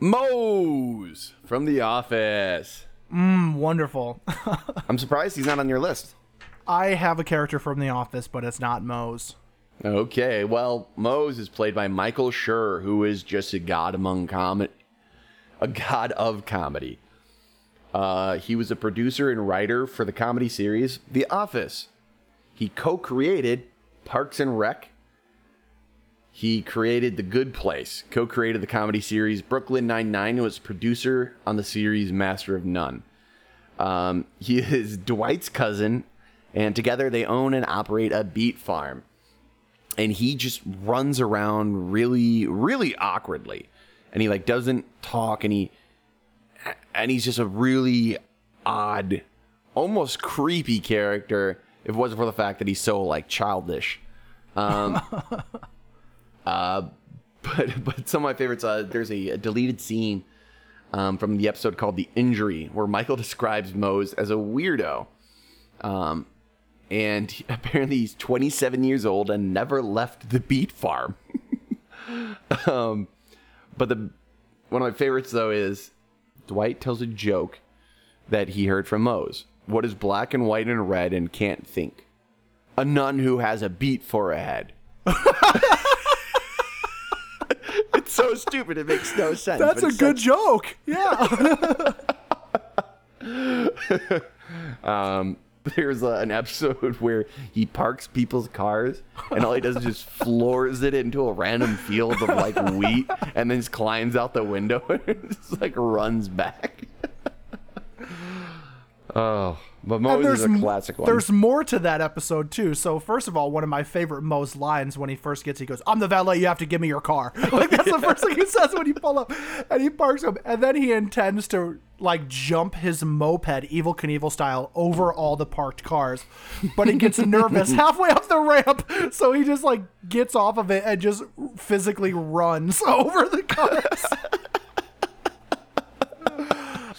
Mose from The Office. Mmm, wonderful. I'm surprised he's not on your list. I have a character from The Office, but it's not Mose. Okay, well, Mose is played by Michael Schur, who is just a god among comedy, a god of comedy. Uh, he was a producer and writer for the comedy series The Office. He co-created Parks and Rec. He created The Good Place, co-created the comedy series Brooklyn Nine-Nine, and was producer on the series Master of None. Um, he is Dwight's cousin, and together they own and operate a beet farm. And he just runs around really, really awkwardly, and he like doesn't talk, and he and he's just a really odd, almost creepy character. If it wasn't for the fact that he's so like childish. Um, uh, but but some of my favorites. Uh, there's a, a deleted scene um, from the episode called "The Injury," where Michael describes Mose as a weirdo. Um, and he- apparently he's 27 years old and never left the beet farm. um, but the one of my favorites though is Dwight tells a joke that he heard from Mose. What is black and white and red and can't think? A nun who has a beet for a head. It's so stupid. It makes no sense. That's a good such- joke. Yeah. Um, there's a, an episode where he parks people's cars and all he does is just floors it into a random field of like wheat and then just climbs out the window and just like runs back. Oh, but Mose is a classic one. There's more to that episode too. So first of all, one of my favorite Mo's lines when he first gets, he goes, "I'm the valet. You have to give me your car." Like that's the first thing he says when you pull up, and he parks him, and then he intends to like jump his moped, Evel Knievel style, over all the parked cars, but he gets nervous halfway up the ramp, so he just like gets off of it and just physically runs over the cars.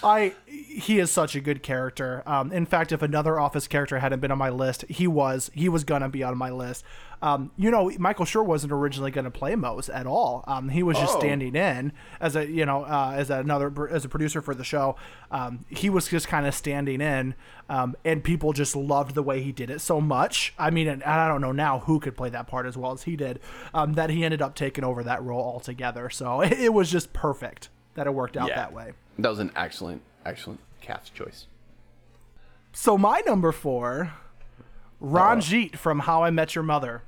I he is such a good character. Um, in fact, if another Office character hadn't been on my list, he was he was gonna be on my list. Um, you know, Michael Schur wasn't originally gonna play Mose at all. Um, he was just Oh. standing in as a you know uh, as another as a producer for the show. Um, he was just kind of standing in, um, and people just loved the way he did it so much. I mean, and I don't know now who could play that part as well as he did. Um, that he ended up taking over that role altogether. So it, it was just perfect that it worked out Yeah. that way. That was an excellent, excellent cast choice. So my number four, Ranjit from How I Met Your Mother.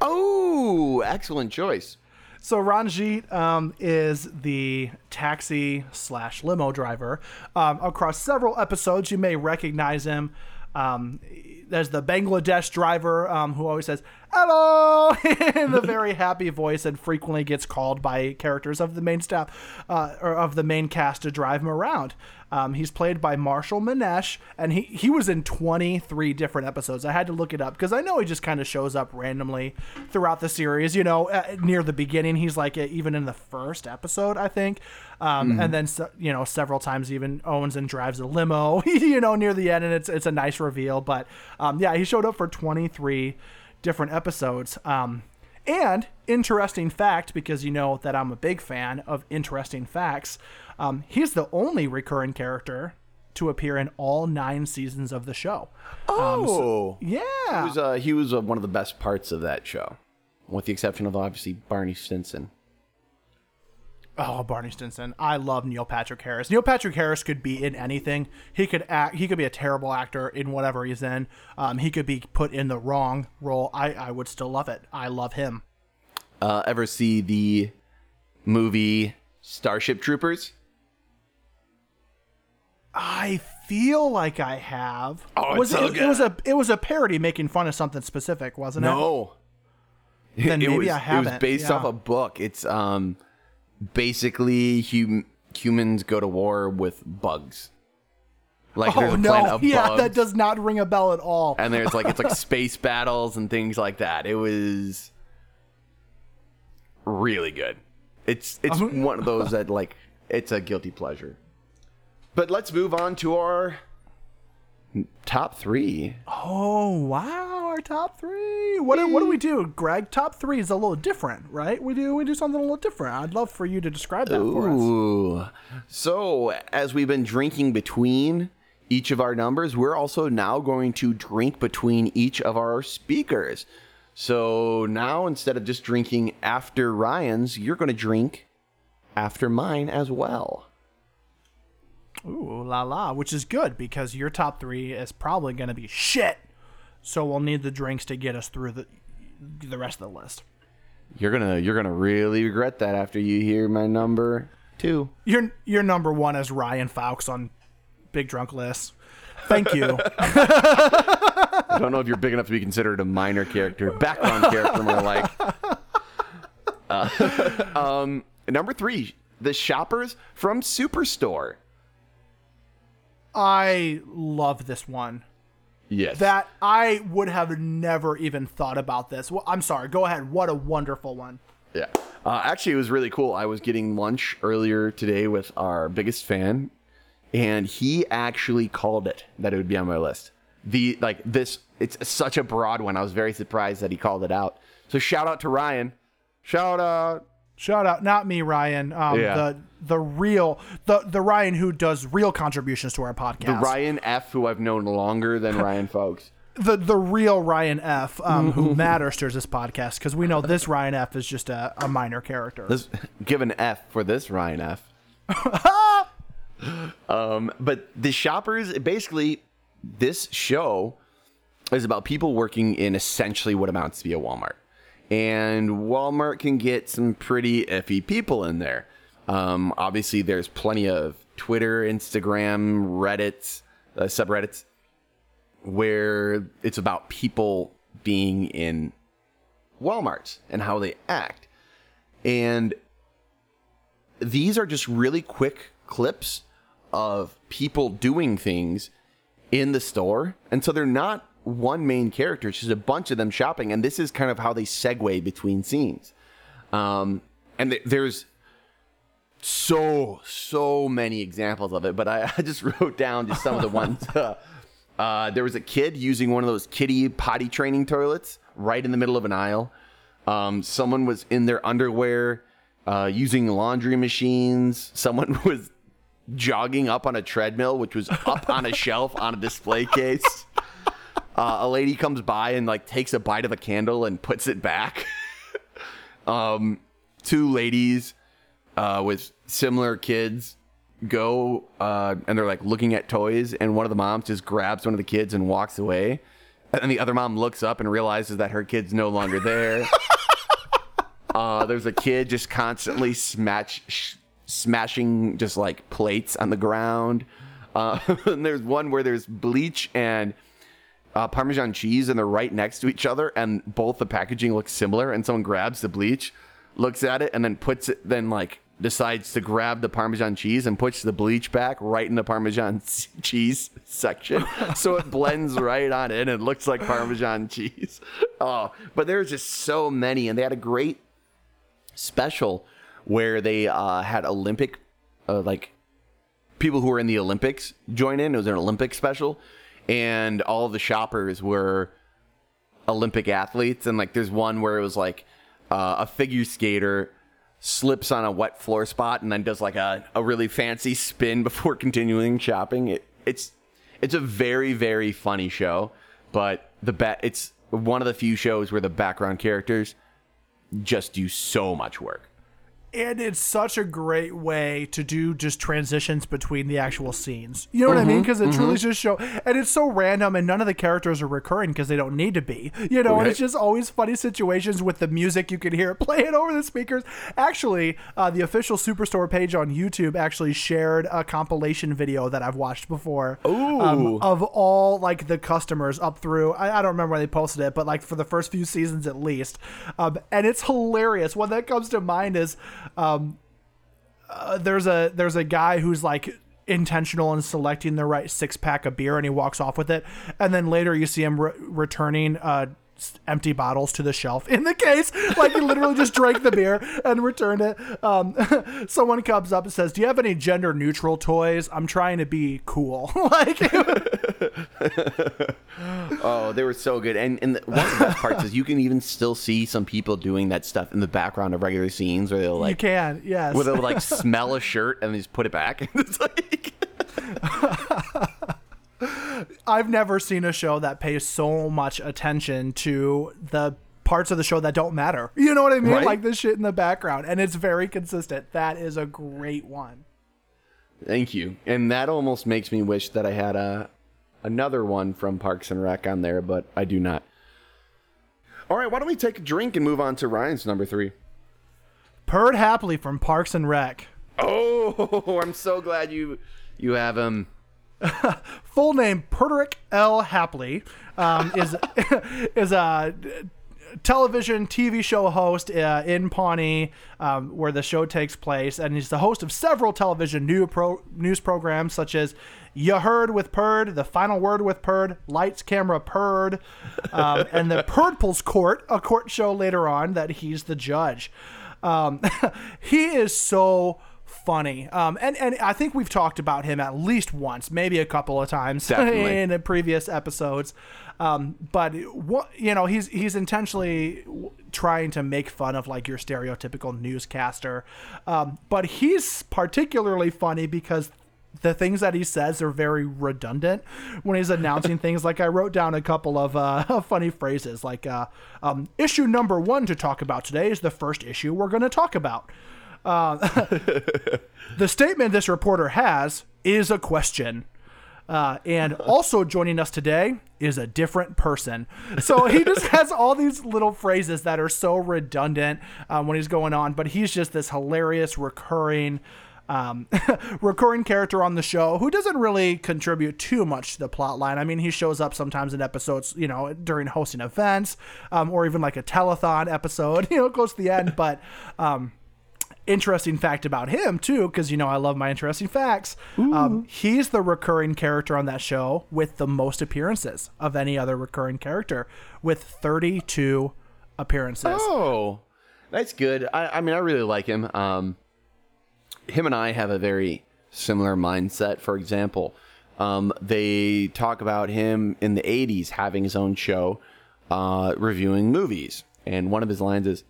Oh, excellent choice. So Ranjit um, is the taxi slash limo driver. Um, across several episodes, you may recognize him. Um, there's the Bangladesh driver um, who always says "hello" in the very happy voice and frequently gets called by characters of the main staff uh, or of the main cast to drive him around. Um, he's played by Marshall Manesh, and he, he was in 23 different episodes. I had to look it up because I know he just kind of shows up randomly throughout the series. You know, uh, near the beginning, he's like uh, even in the first episode, I think, um, and then you know several times even owns and drives a limo. you know, near the end, and it's it's a nice reveal. But um, yeah, he showed up for 23 different episodes. Um, and interesting fact, because you know that I'm a big fan of interesting facts, um, he's the only recurring character to appear in all nine seasons of the show. Oh, Yeah. he was, uh, he was uh, one of the best parts of that show, with the exception of obviously Barney Stinson. Oh, Barney Stinson. I love Neil Patrick Harris. Neil Patrick Harris could be in anything. He could act. He could be a terrible actor in whatever he's in. Um, he could be put in the wrong role. I, I would still love it. I love him. Uh, ever see the movie Starship Troopers? I feel like I have. Oh, it's was so it, it was a it was a parody making fun of something specific, wasn't it? No. Then it maybe was, I haven't. It was based yeah. off a book. It's um basically hum- humans go to war with bugs. Like there's Oh no! Yeah, bugs, that does not ring a bell at all. and there's like it's like space battles and things like that. It was really good. It's it's one of those that like it's a guilty pleasure. But let's move on to our top three. Oh wow, our top three. What do, what do we do, Greg? Top three is a little different, right? We do we do something a little different. I'd love for you to describe that for us. Ooh. So, as we've been drinking between each of our numbers, we're also now going to drink between each of our speakers. So now instead of just drinking after Ryan's, you're going to drink after mine as well. Ooh la la, which is good because your top three is probably going to be shit. So we'll need the drinks to get us through the the rest of the list. You're going to you're to really regret that after you hear my number 2. Your your number one is Ryan Fawkes on Big Drunk List. Thank you. I don't know if you're big enough to be considered a minor character, background character more like. Uh, um, number 3, The Shoppers from Superstore. I love this one. Yes. That I would have never even thought about this. Well, I'm sorry. Go ahead. What a wonderful one. Yeah. Uh, actually, it was really cool. I was getting lunch earlier today with our biggest fan, and he actually called it that it would be on my list. The like this, it's such a broad one. I was very surprised that he called it out. So shout out to Ryan. Shout out. Shout out, not me, Ryan. Um, Yeah. The the real the the Ryan who does real contributions to our podcast. The Ryan F, who I've known longer than Ryan Folks. the the real Ryan F. Um, who matters to this podcast because we know this Ryan F. is just a, a minor character. Let's give an F for this Ryan F. um, but the shoppers, basically, this show is about people working in essentially what amounts to be a Walmart. And Walmart can get some pretty iffy people in there. Um, obviously, there's plenty of Twitter, Instagram, Reddit, uh, subreddits where it's about people being in Walmarts and how they act. And these are just really quick clips of people doing things in the store. And so they're not one main character, it's just a bunch of them shopping. And this is kind of how they segue between scenes. Um, and th- there's so, so many examples of it, but I, I just wrote down just some of the ones. Uh, uh, there was a kid using one of those kitty potty training toilets right in the middle of an aisle. Um, someone was in their underwear uh, using laundry machines. Someone was jogging up on a treadmill, which was up on a shelf on a display case. Uh, a lady comes by and like takes a bite of a candle and puts it back. um, two ladies uh, with similar kids go uh, and they're like looking at toys, and one of the moms just grabs one of the kids and walks away. And the other mom looks up and realizes that her kid's no longer there. uh, there's a kid just constantly smash, sh- smashing just like plates on the ground. Uh, and there's one where there's bleach and uh, Parmesan cheese, and they're right next to each other, and both the packaging looks similar. And someone grabs the bleach, looks at it, and then puts it, then like decides to grab the Parmesan cheese and puts the bleach back right in the Parmesan cheese section, so it blends right on in and looks like Parmesan cheese. Oh, but there's just so many, and they had a great special where they uh, had Olympic, uh, like people who were in the Olympics join in. It was an Olympic special, and all the shoppers were Olympic athletes. And like, there's one where it was like uh, a figure skater slips on a wet floor spot and then does like a, a really fancy spin before continuing shopping. It, it's it's a very very funny show, but the ba- it's one of the few shows where the background characters just do so much work. And it's such a great way to do just transitions between the actual scenes. You know what I mean? Because it truly just show, and it's so random, and none of the characters are recurring because they don't need to be. You know, and it's just always funny situations with the music. You can hear playing over the speakers. Actually, uh, the official Superstore page on YouTube actually shared a compilation video that I've watched before. Ooh. um, of all like the customers up through I, I don't remember when they posted it but like for the first few seasons at least um, and it's hilarious one that comes to mind is um, uh, there's a there's a guy who's like intentional in selecting the right six pack of beer and he walks off with it. And then later you see him re- returning uh empty bottles to the shelf. In the case like he literally just drank the beer and returned it. Um someone comes up and says do you have any gender neutral toys? I'm trying to be cool. Like Oh, they were so good. And, and the, one of the best parts is you can even still see some people doing that stuff in the background of regular scenes where they'll like you can yes where they'll like smell a shirt and just put it back. it's like, I've never seen a show that pays so much attention to the parts of the show that don't matter. You know what I mean? Right. Like the shit in the background, and it's very consistent. That is a great one. Thank you. And that almost makes me wish that I had a another one from Parks and Rec on there, but I do not. All right, why don't we take a drink and move on to Ryan's number three? Perd Hapley from Parks and Rec. Oh, I'm so glad you you have him. Full name Perdrick L. Hapley um, is is a television TV show host uh, in Pawnee, um, where the show takes place, and he's the host of several television new pro- news programs such as "You Heard with Perd," "The Final Word with Perd," "Lights, Camera, Perd," um, and the Purdple's Court, a court show later on that he's the judge. Um, he is so funny. Um, and, and I think we've talked about him at least once, maybe a couple of times in the previous episodes. Um, but what you know, he's he's intentionally trying to make fun of like your stereotypical newscaster. Um, but he's particularly funny because the things that he says are very redundant when he's announcing things. Like I wrote down a couple of uh, funny phrases, like uh, um, issue number one to talk about today is the first issue we're going to talk about. Uh, the statement this reporter has is a question. Uh, and also joining us today is a different person. So he just has all these little phrases that are so redundant um, when he's going on, but he's just this hilarious recurring. Um, recurring character on the show who doesn't really contribute too much to the plot line. I mean, he shows up sometimes in episodes, you know, during hosting events, um, or even like a telethon episode, you know, close to the end. But um, interesting fact about him too because you know i love my interesting facts um, he's the recurring character on that show with the most appearances of any other recurring character with 32 appearances Oh, that's good. I, I mean, I really like him. Um, him and I have a very similar mindset. For example, um, they talk about him in the 80s having his own show uh, reviewing movies. And one of his lines is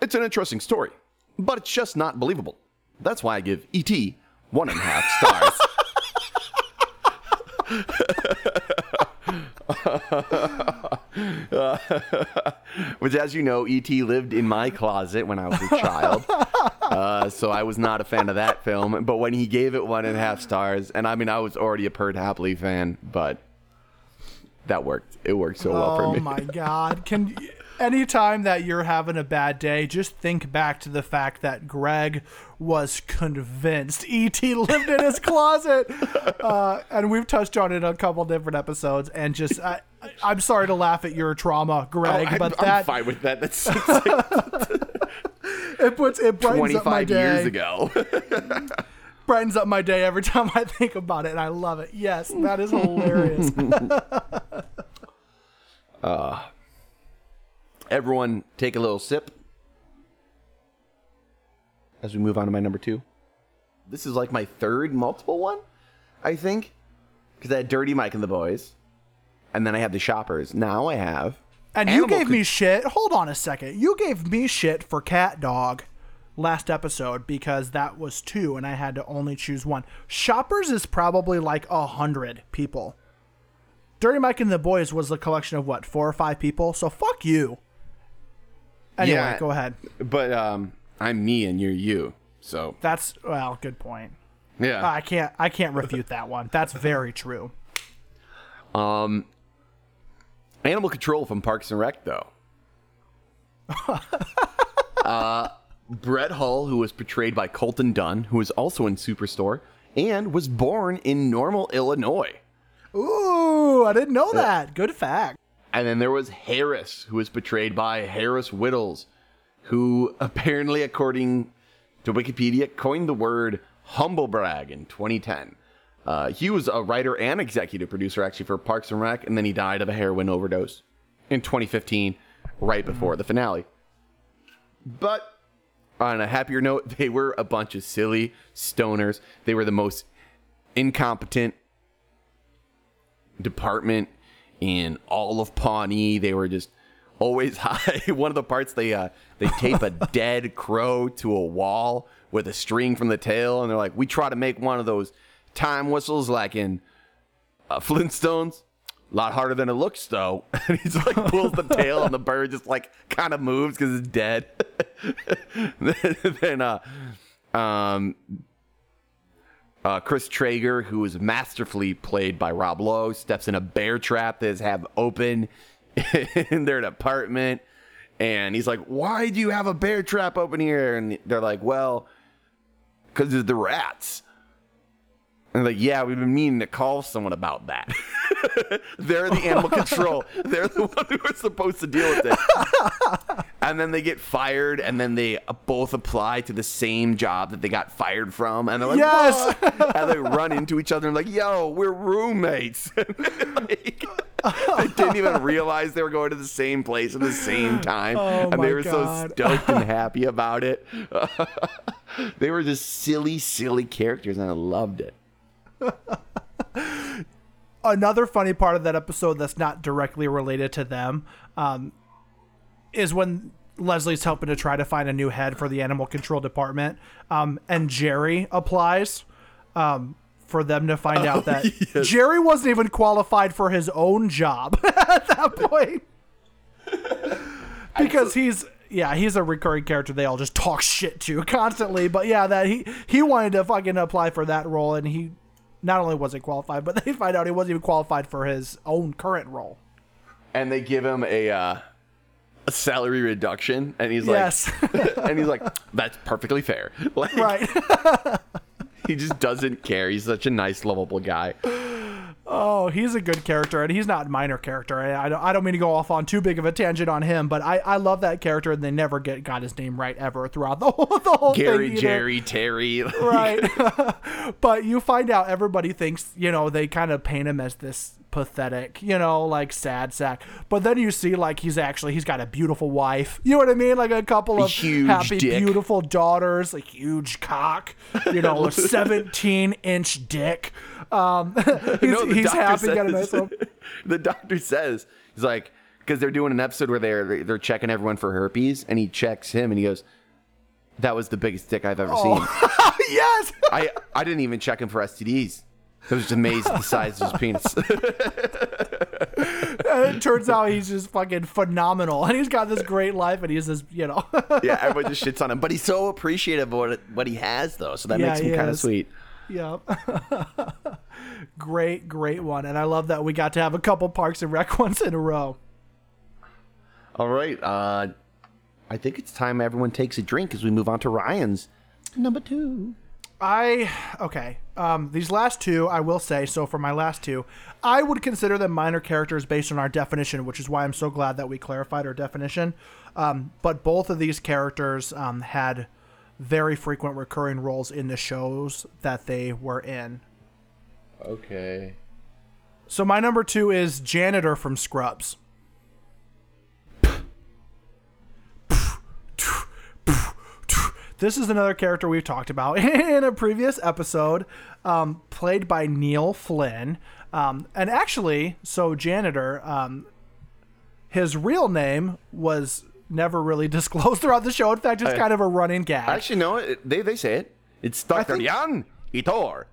It's an interesting story, but it's just not believable. That's why I give E.T. one and a half stars. Which, as you know, E.T. lived in my closet when I was a child. Uh, so I was not a fan of that film. But when he gave it one and a half stars, and I mean, I was already a Perd Hapley fan, but that worked. It worked so well for me. oh my god can anytime that you're having a bad day just think back to the fact that greg was convinced et lived in his closet uh, and we've touched on it a couple different episodes and just I, i'm sorry to laugh at your trauma greg Oh, I, but I'm that fine with that. That's it puts it brightens up my 25 day years ago. brightens up my day every time I think about it, and I love it. Yes, that is hilarious. Everyone, take a little sip as we move on to my number two. This is like my third multiple one, I think, because I had Dirty Mike and the Boys, and then I had the Shoppers. Now I have. and you gave me shit. Hold on a second. You gave me shit for CatDog last episode because that was two, and I had to only choose one. Shoppers is probably like a hundred people. Dirty Mike and the Boys was a collection of what four or five people. So fuck you. Anyway, Yeah. go ahead. But um, I'm me and you're you. So That's well, good point. yeah. I can't I can't refute that one. That's very true. Um, animal control from Parks and Rec, though. uh, Brett Hull, who was portrayed by Colton Dunn, who was also in Superstore and was born in Normal, Illinois. Ooh, I didn't know that. Good fact. And then there was Harris, who was portrayed by Harris Wittels, who apparently, according to Wikipedia, coined the word humble brag in 2010. Uh, he was a writer and executive producer actually for Parks and Rec, and then he died of a heroin overdose in 2015, right before the finale. But on a happier note, they were a bunch of silly stoners. They were the most incompetent department in all of Pawnee. They were just always high. One of the parts they uh, they tape a dead crow to a wall with a string from the tail, and they're like, "We try to make one of those time whistles like in uh, Flintstones." A lot harder than it looks, though. And he's like pulls the tail, and the bird just like kind of moves because it's dead. then, uh, um, uh, Chris Traeger, who is masterfully played by Rob Lowe, steps in a bear trap that is have open in their apartment. And he's like, Why do you have a bear trap open here? And they're like, Well, because of the rats. And like, Yeah, we've been meaning to call someone about that. they're the animal control. They're the one who are supposed to deal with it. and then they get fired, and then they uh, both apply to the same job that they got fired from, and they're like, Yes! "What?" and they run into each other and like, "Yo, we're roommates." Like, they didn't even realize they were going to the same place at the same time, Oh and they were so stoked and happy about it. they were just silly, silly characters, and I loved it. Another funny part of that episode that's not directly related to them um, is when Leslie's helping to try to find a new head for the animal control department, um, and Jerry applies um, for them to find out that yes. Jerry wasn't even qualified for his own job at that point because he's yeah he's a recurring character they all just talk shit to constantly but yeah that he he wanted to fucking apply for that role and he not only wasn't qualified but they find out he wasn't even qualified for his own current role and they give him a uh, a salary reduction, and he's Yes. like, and he's like, that's perfectly fair. Like, right he just doesn't care. He's such a nice, lovable guy. Oh he's a good character and he's not a minor character I, I, don't, I don't mean to go off on too big of a tangent on him but I, I love that character and they never get got his name right ever throughout the whole, the whole Gary, thing. Jerry, Terry. right but you find out everybody thinks you know they kind of paint him as this pathetic you know like sad sack but then you see like he's actually he's got a beautiful wife you know what i mean like a couple of huge happy dick. beautiful daughters a huge cock you know a 17 inch dick um he's, No, he's happy got a nice one the doctor says he's like because they're doing an episode where they're they're checking everyone for herpes, and he checks him, and he goes, "That was the biggest dick I've ever seen." yes I I didn't even check him for STDs. I was just amazed at the size of his penis. And it turns out he's just fucking phenomenal and he's got this great life and he's this you know yeah, everyone just shits on him, but he's so appreciative of what what he has, though. So that Yeah, makes him kind of sweet. Yep. great, great one. And I love that we got to have a couple Parks and Rec ones in a row. All right, uh, I think it's time everyone takes a drink as we move on to Ryan's number two. I okay. Um, these last two, I will say. So for my last two, I would consider them minor characters based on our definition, which is why I'm so glad that we clarified our definition. Um, but both of these characters um, had very frequent recurring roles in the shows that they were in. Okay. So my number two is janitor from Scrubs. This is another character we've talked about in a previous episode, um, played by Neil Flynn. Um, and actually, so janitor, um, his real name was never really disclosed throughout the show. In fact, it's I- kind of a running gag. Actually, no, it, they they say it. It's Doctor think- Jan Itor.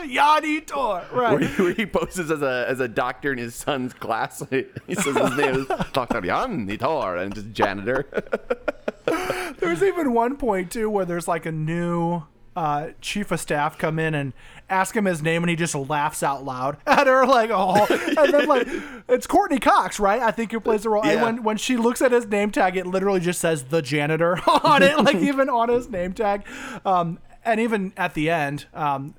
Yaditor, Where right? he, where he poses as a as a doctor in his son's class. He says his name is Doctor Jan Itor, and just janitor. There's even one point too where there's like a new uh, chief of staff come in and ask him his name, and he just laughs out loud at her, like, "Oh!" And then like it's Courteney Cox, right? I think who plays the role. And when when she looks at his name tag, it literally just says the janitor on it, like even on his name tag. Um, and even at the end, um,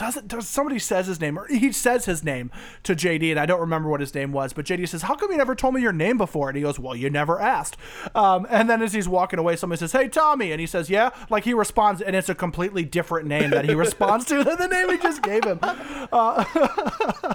does it does somebody says his name or he says his name to JD and I don't remember what his name was but JD says how come you never told me your name before? And he goes well you never asked. Um, and then as he's walking away somebody says hey Tommy and he says yeah like he responds and it's a completely different name that he responds to than the name he just gave him. Uh,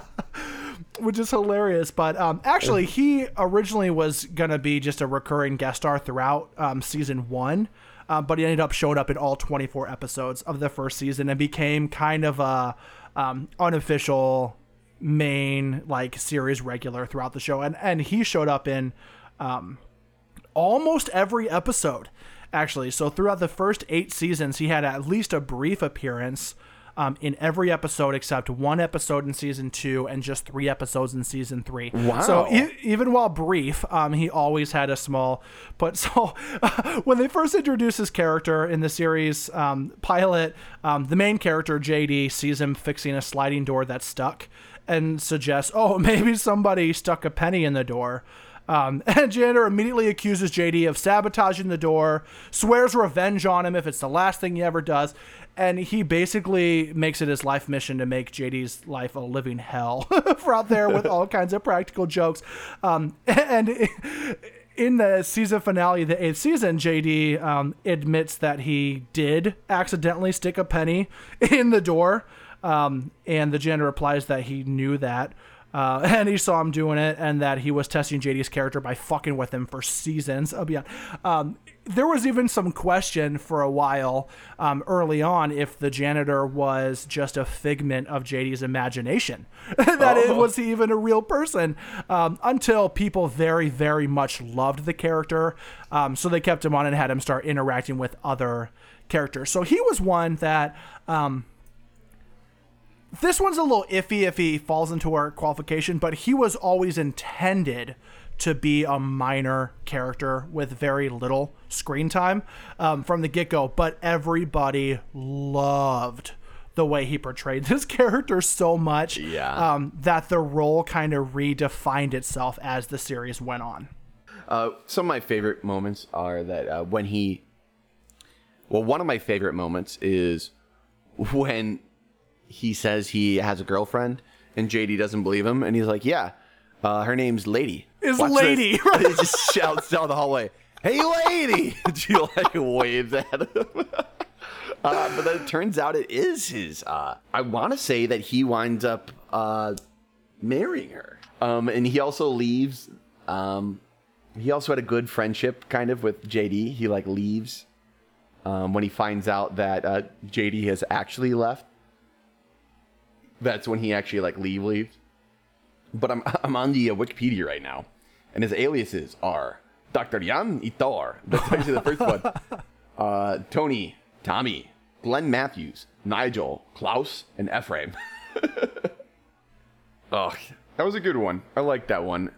which is hilarious. But um, actually, he originally was gonna be just a recurring guest star throughout um, season one, uh, but he ended up showing up in all 24 episodes of the first season and became kind of a um, unofficial main like series regular throughout the show. And and he showed up in um, almost every episode, actually. So throughout the first eight seasons, he had at least a brief appearance um, in every episode except one episode in season two and just three episodes in season three. Wow. So e- even while brief, um, he always had a small. But so when they first introduced his character in the series um, pilot, um, the main character JD sees him fixing a sliding door that's stuck and suggests, "Oh, maybe somebody stuck a penny in the door." Um, and Janitor immediately accuses JD of sabotaging the door, swears revenge on him if it's the last thing he ever does, and he basically makes it his life mission to make JD's life a living hell for out there with all kinds of practical jokes. Um, and in the season finale, the eighth season, JD um, admits that he did accidentally stick a penny in the door, um, and the janitor replies that he knew that. Uh, and he saw him doing it, and that he was testing JD's character by fucking with him for seasons. Of beyond. Um, there was even some question for a while um, early on if the janitor was just a figment of JD's imagination. that it was he even a real person um, until people very, very much loved the character. Um, so they kept him on and had him start interacting with other characters. So he was one that. Um, this one's a little iffy if he falls into our qualification, but he was always intended to be a minor character with very little screen time um, from the get go. But everybody loved the way he portrayed this character so much Yeah. um, that the role kind of redefined itself as the series went on. Uh, some of my favorite moments are that uh, when he, well, one of my favorite moments is when he says he has a girlfriend and JD doesn't believe him, and he's like, "Yeah, uh, her name's Lady." Is Watch Lady, right. he just shouts down the hallway, "Hey, Lady!" And she like waves at him. Uh, but then it turns out it is his. Uh, I want to say that he winds up uh, marrying her. Um, and he also leaves. Um, he also had a good friendship kind of with JD. He like leaves um, when he finds out that uh, JD has actually left. That's when he actually like leave leaves. But I'm I'm on the uh, Wikipedia right now, and his aliases are Dr. Jan Itor. That's actually the first one. Uh, Tony, Tommy, Glenn Matthews, Nigel, Klaus, and Ephraim. oh, that was a good one. I like that one.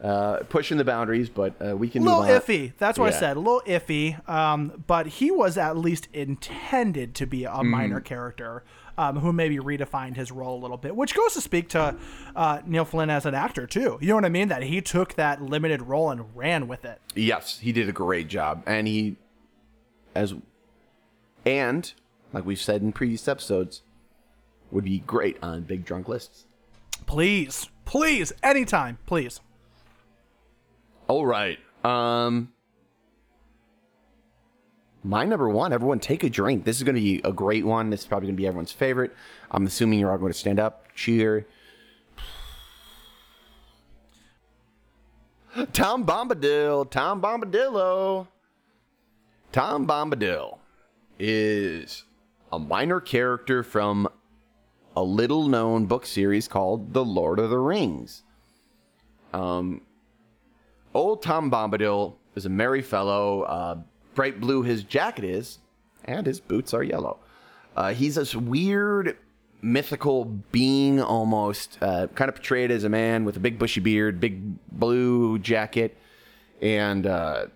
Uh, pushing the boundaries, but uh, we can A little move on. iffy. That's what I said. A little iffy. Um, but he was at least intended to be a minor character um, who maybe redefined his role a little bit, which goes to speak to uh, Neil Flynn as an actor, too. You know what I mean? That he took that limited role and ran with it. Yes, he did a great job, and he, as, and like we've said in previous episodes, would be great on big drunk lists. Please, please, anytime, please. All right. Um my number one, everyone take a drink. This is going to be a great one. This is probably going to be everyone's favorite. I'm assuming you're all going to stand up, cheer. Tom Bombadil, Tom Bombadillo. Tom Bombadil is a minor character from a little known book series called The Lord of the Rings. Um, Old Tom Bombadil is a merry fellow. Uh, bright blue his jacket is, and his boots are yellow. Uh, he's this weird mythical being almost, uh, kind of portrayed as a man with a big bushy beard, big blue jacket, and uh,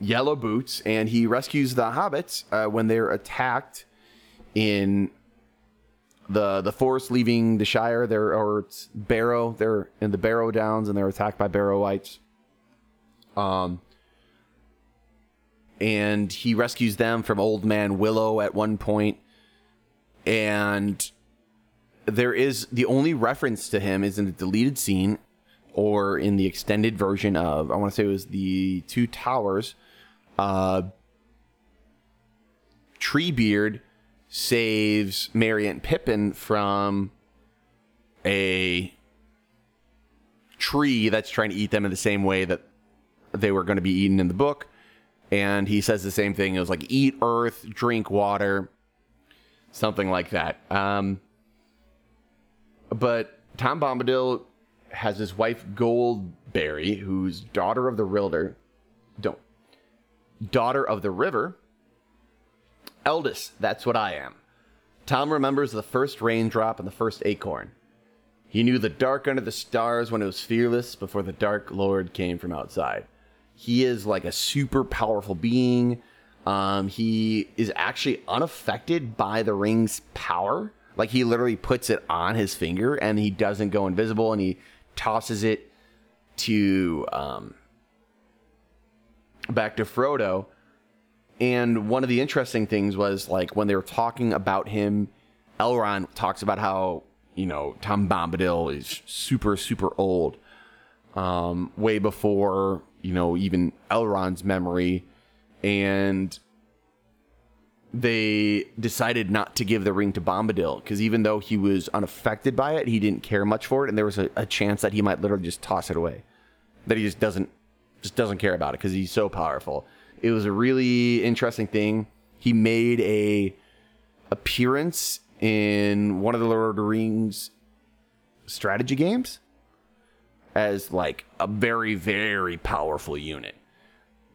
yellow boots, and he rescues the hobbits uh, when they're attacked in the the forest leaving the Shire. They're or Barrow. They're in the Barrow Downs, and they're attacked by Barrow-wights. Um, and he rescues them from Old Man Willow at one point, and there is the only reference to him is in the deleted scene or in the extended version of I want to say it was the Two Towers. Uh, Treebeard saves Merry and Pippin from a tree that's trying to eat them in the same way that they were going to be eaten in the book. And he says the same thing. It was like eat earth, drink water, something like that. Um, but Tom Bombadil has his wife Goldberry, who's daughter of the River. Don't daughter of the river. Eldest, that's what I am. Tom remembers the first raindrop and the first acorn. He knew the dark under the stars when it was fearless before the dark lord came from outside. He is like a super powerful being. Um, he is actually unaffected by the ring's power. Like he literally puts it on his finger and he doesn't go invisible and he tosses it to um, back to Frodo. And one of the interesting things was like when they were talking about him, Elrond talks about how you know Tom Bombadil is super super old, um, way before you know even Elrond's memory, and they decided not to give the ring to Bombadil because even though he was unaffected by it, he didn't care much for it, and there was a, a chance that he might literally just toss it away, that he just doesn't just doesn't care about it because he's so powerful. It was a really interesting thing. He made a appearance in one of the Lord of the Rings strategy games as like a very very powerful unit.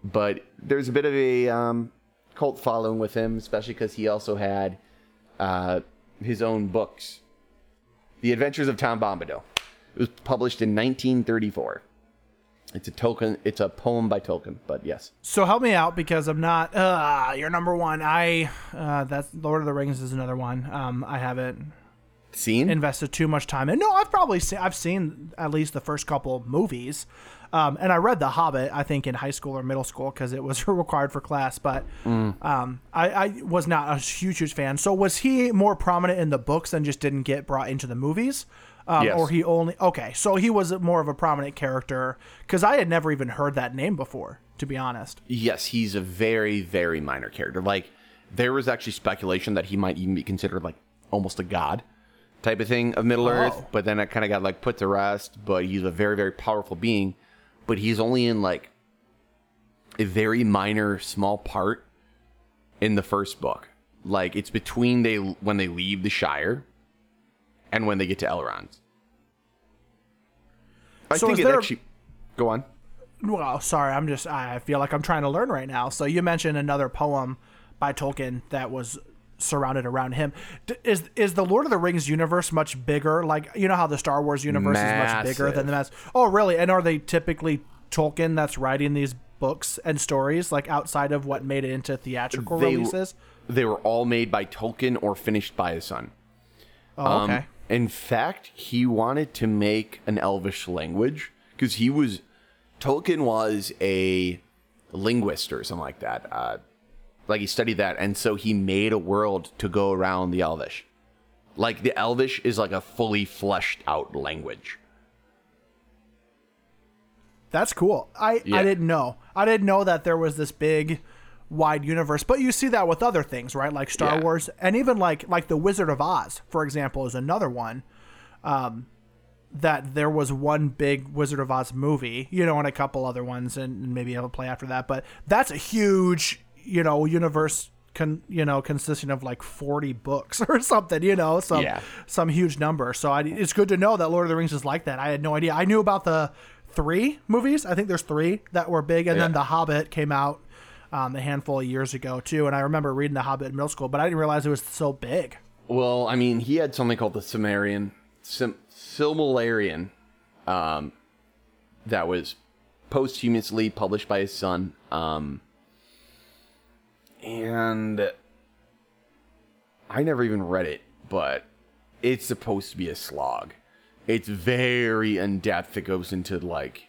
But there's a bit of a um, cult following with him, especially because he also had uh, his own books. The Adventures of Tom Bombadil. It was published in 1934. It's a token. It's a poem by Tolkien, but yes. So help me out because I'm not. Uh, you're number one. I. Uh, that's Lord of the Rings is another one. Um, I haven't Seen? invested too much time in. No, I've probably seen. I've seen at least the first couple movies, um, and I read The Hobbit. I think in high school or middle school because it was required for class. But um, I, I was not a huge, huge fan. So was he more prominent in the books and just didn't get brought into the movies? Um, Yes. Or he only okay. So he was more of a prominent character because I had never even heard that name before. To be honest. yes, he's a very, very minor character. Like, there was actually speculation that he might even be considered like almost a god type of thing of Middle Earth, Oh. but then it kind of got like put to rest. But he's a very, very powerful being, but he's only in like a very minor, small part in the first book. Like, it's between they when they leave the Shire and when they get to Elrond. I So think it actually. Go on. Well, sorry, I'm just I feel like I'm trying to learn right now. So you mentioned another poem by Tolkien that was surrounded around him. D- is is the Lord of the Rings universe much bigger? Like you know how the Star Wars universe is much bigger than the mass. Oh, really? And are they typically Tolkien that's writing these books and stories like outside of what made it into theatrical They- releases? They were all made by Tolkien or finished by his son. Oh, Um, okay. in fact, he wanted to make an Elvish language because he was Tolkien was a linguist or something like that. Uh, like he studied that, and so he made a world to go around the Elvish. Like the Elvish is like a fully fleshed out language. That's cool. I, Yeah. I didn't know. I didn't know that there was this big wide universe. But you see that with other things, right? Like Star Yeah. Wars and even like like The Wizard of Oz, for example, is another one. Um that there was one big Wizard of Oz movie, you know, and a couple other ones and maybe it'll play after that. But that's a huge, you know, universe con you know, consisting of like forty books or something, you know, some Yeah. some huge number. So I, it's good to know that Lord of the Rings is like that. I had no idea. I knew about the three movies. I think there's three that were big, and then The Hobbit came out um, a handful of years ago too. And I remember reading The Hobbit in middle school, but I didn't realize it was so big. Well, I mean, he had something called the Cimmerian, Sim, Silmarillion, um, that was posthumously published by his son. Um, and I never even read it, but it's supposed to be a slog. It's very in depth. It goes into like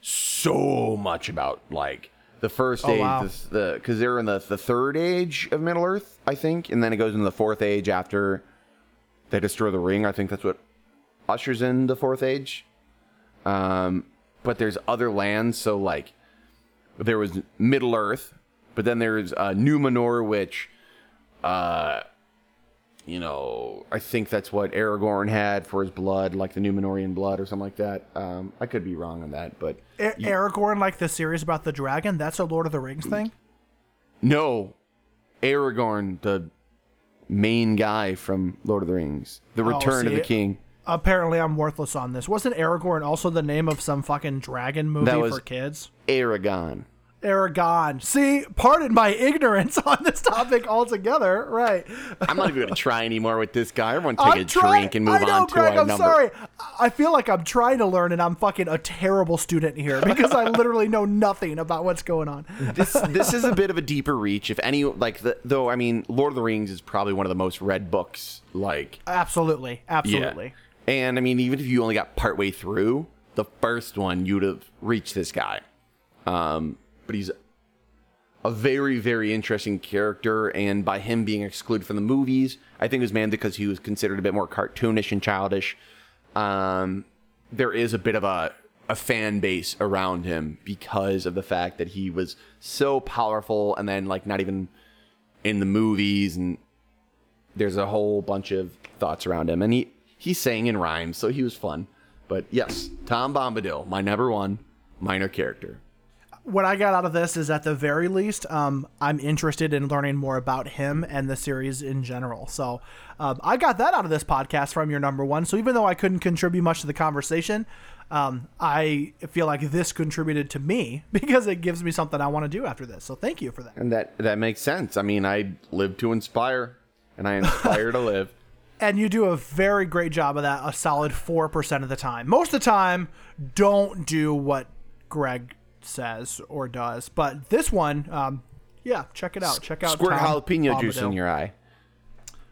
so much about like the first Oh, age, wow. the the because they're in the the third age of Middle Earth, I think, and then it goes into the fourth age after they destroy the ring. I think that's what ushers in the fourth age. Um, but there's other lands, so like there was Middle Earth, but then there's uh, Numenor, which, uh, you know, I think that's what Aragorn had for his blood, like the Numenorian blood or something like that. Um, I could be wrong on that, but A- Aragorn, like the series about the dragon, that's a Lord of the Rings thing. no, Aragorn, the main guy from Lord of the Rings, the Return of see, the King. Apparently, I'm worthless on this. Wasn't Aragorn also the name of some fucking dragon movie That was- for kids? Eragon. Eragon. See, pardon my ignorance on this topic altogether. Right. I'm not even gonna try anymore with this guy. Everyone take I'm a trying- drink and move I know, on to Greg, our I'm number. sorry. I feel like I'm trying to learn, and I'm fucking a terrible student here because I literally know nothing about what's going on. this this is a bit of a deeper reach. If any, like the, though, I mean, Lord of the Rings is probably one of the most read books. Like, Absolutely, absolutely. yeah. And I mean, even if you only got partway through the first one, you'd have reached this guy. Um, but he's a very, very interesting character, and by him being excluded from the movies, I think it was mainly because he was considered a bit more cartoonish and childish. Um, there is a bit of a a fan base around him because of the fact that he was so powerful, and then like not even in the movies, and there's a whole bunch of thoughts around him, and he he sang in rhymes, so he was fun. But yes, Tom Bombadil, my number one minor character. What I got out of this is at the very least, um, I'm interested in learning more about him and the series in general. So um, I got that out of this podcast from your number one. So even though I couldn't contribute much to the conversation, um, I feel like this contributed to me because it gives me something I want to do after this. So thank you for that. And that that makes sense. I mean, I live to inspire, and I inspire to live. And you do a very great job of that, a solid 4% of the time. Most of the time, don't do what Greg says or does. But this one, um, yeah, check it out. Check out Squirt Tom jalapeno juice in your eye.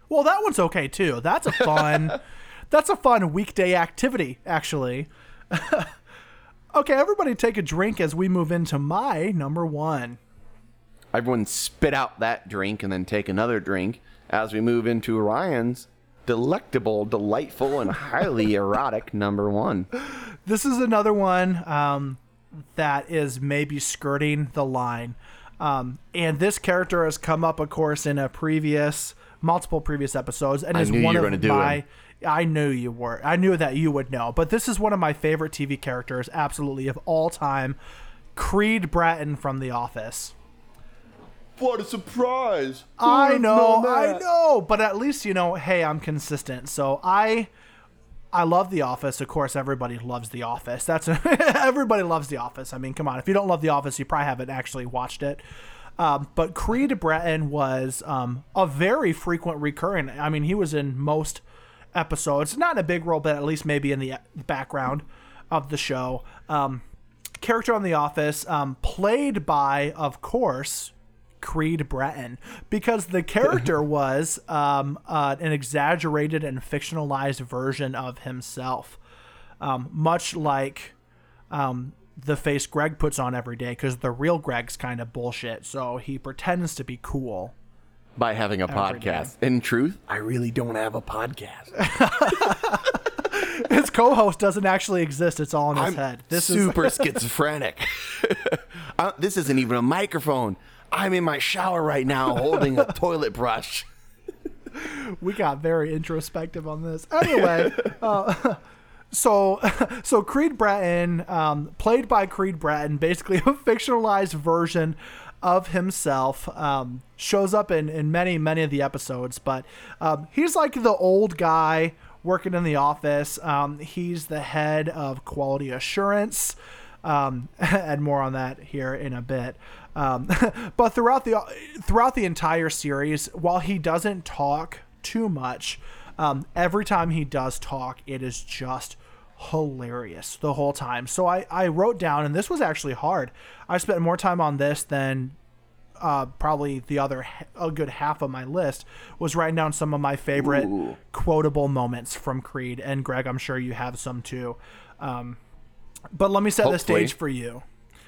Well, that one's okay too. That's a fun. that's a fun weekday activity, actually. okay, everybody, take a drink as we move into my number one. Everyone spit out that drink and then take another drink as we move into Ryan's delectable, delightful, and highly erotic number one. This is another one um, that is maybe skirting the line. Um, and this character has come up, of course, in a previous, multiple previous episodes, and I is knew you one were of do my. him. I knew you were. I knew that you would know. But this is one of my favorite TV characters, absolutely of all time. Creed Bratton from The Office. What a surprise! I know, I know, but at least you know, hey, I'm consistent. So I I love The Office. Of course, everybody loves The Office. That's everybody loves The Office. I mean, come on. If you don't love The Office, you probably haven't actually watched it. Um, but Creed Bratton was um, a very frequent recurring. I mean, he was in most episodes, not in a big role, but at least maybe in the background of the show. Um, character on The Office, um, played by, of course, Creed Bratton, because the character was um, uh, an exaggerated and fictionalized version of himself, um, much like um, the face Greg puts on every day, because the real Greg's kind of bullshit. So he pretends to be cool. By having a Every day. podcast. In truth, I really don't have a podcast. His co-host doesn't actually exist; it's all in his I'm head. This is super schizophrenic. Uh, this isn't even a microphone. I'm in my shower right now holding a toilet brush. we got very introspective on this. Anyway, uh, so so Creed Bratton, um, played by Creed Bratton, basically a fictionalized version of himself, um, shows up in, in many many of the episodes. But um, he's like the old guy working in the office. Um, he's the head of quality assurance. Um, and more on that here in a bit. Um, but throughout the throughout the entire series, while he doesn't talk too much, um, every time he does talk, it is just hilarious the whole time. So I, I wrote down, and this was actually hard. I spent more time on this than uh, probably the other a good half of my list was writing down some of my favorite Ooh. quotable moments from Creed. And Greg, I'm sure you have some too. Um, but let me set the stage for you.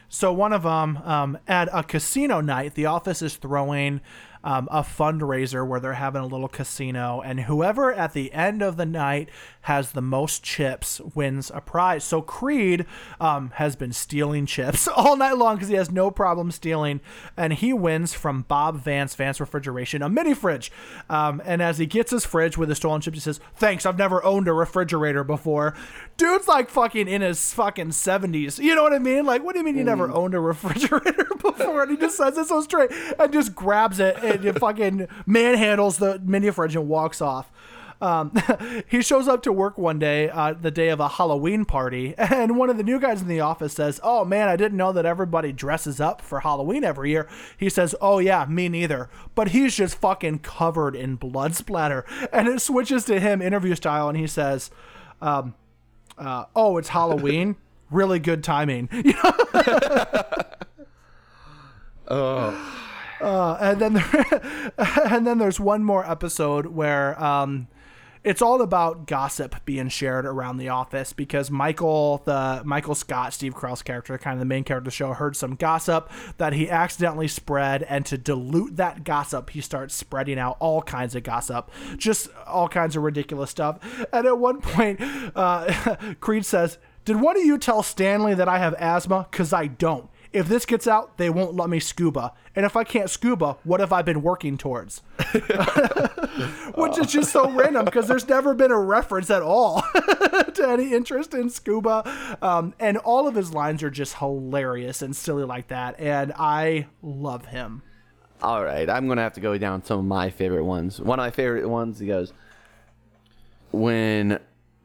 So one of them um, at a casino night, the office is throwing um, a fundraiser where they're having a little casino, and whoever at the end of the night has the most chips wins a prize. So Creed um, has been stealing chips all night long because he has no problem stealing, and he wins from Bob Vance, Vance Refrigeration, a mini fridge. Um, and as he gets his fridge with the stolen chips, he says, "Thanks, I've never owned a refrigerator before." Dude's like fucking in his fucking seventies. You know what I mean? Like, what do you mean you never owned a refrigerator before? And he just says it so straight and just grabs it and it fucking manhandles the mini fridge and walks off. Um, he shows up to work one day, uh, the day of a Halloween party, and one of the new guys in the office says, "Oh man, I didn't know that everybody dresses up for Halloween every year." He says, "Oh yeah, me neither." But he's just fucking covered in blood splatter, and it switches to him interview style, and he says, um, uh, "Oh, it's Halloween." really good timing. Know? Uh, and then there, and then there's one more episode where um, it's all about gossip being shared around the office because Michael, the Michael Scott, Steve Carell's character, kind of the main character of the show, heard some gossip that he accidentally spread, and to dilute that gossip, he starts spreading out all kinds of gossip, just all kinds of ridiculous stuff. And at one point, uh, Creed says, "Did one of you tell Stanley that I have asthma? Cause I don't." If this gets out, they won't let me scuba. And if I can't scuba, what have I been working towards? Which is just so random because there's never been a reference at all to any interest in scuba. Um, and all of his lines are just hilarious and silly like that. And I love him. All right, I'm gonna have to go down some of my favorite ones. One of my favorite ones, he goes, when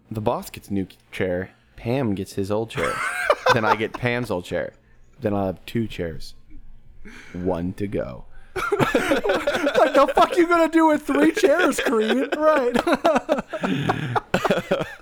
the boss gets a new chair, Pam gets his old chair. then I get Pam's old chair. Then I'll have two chairs. One to go. Like, the fuck you gonna do with three chairs, Creed? Right.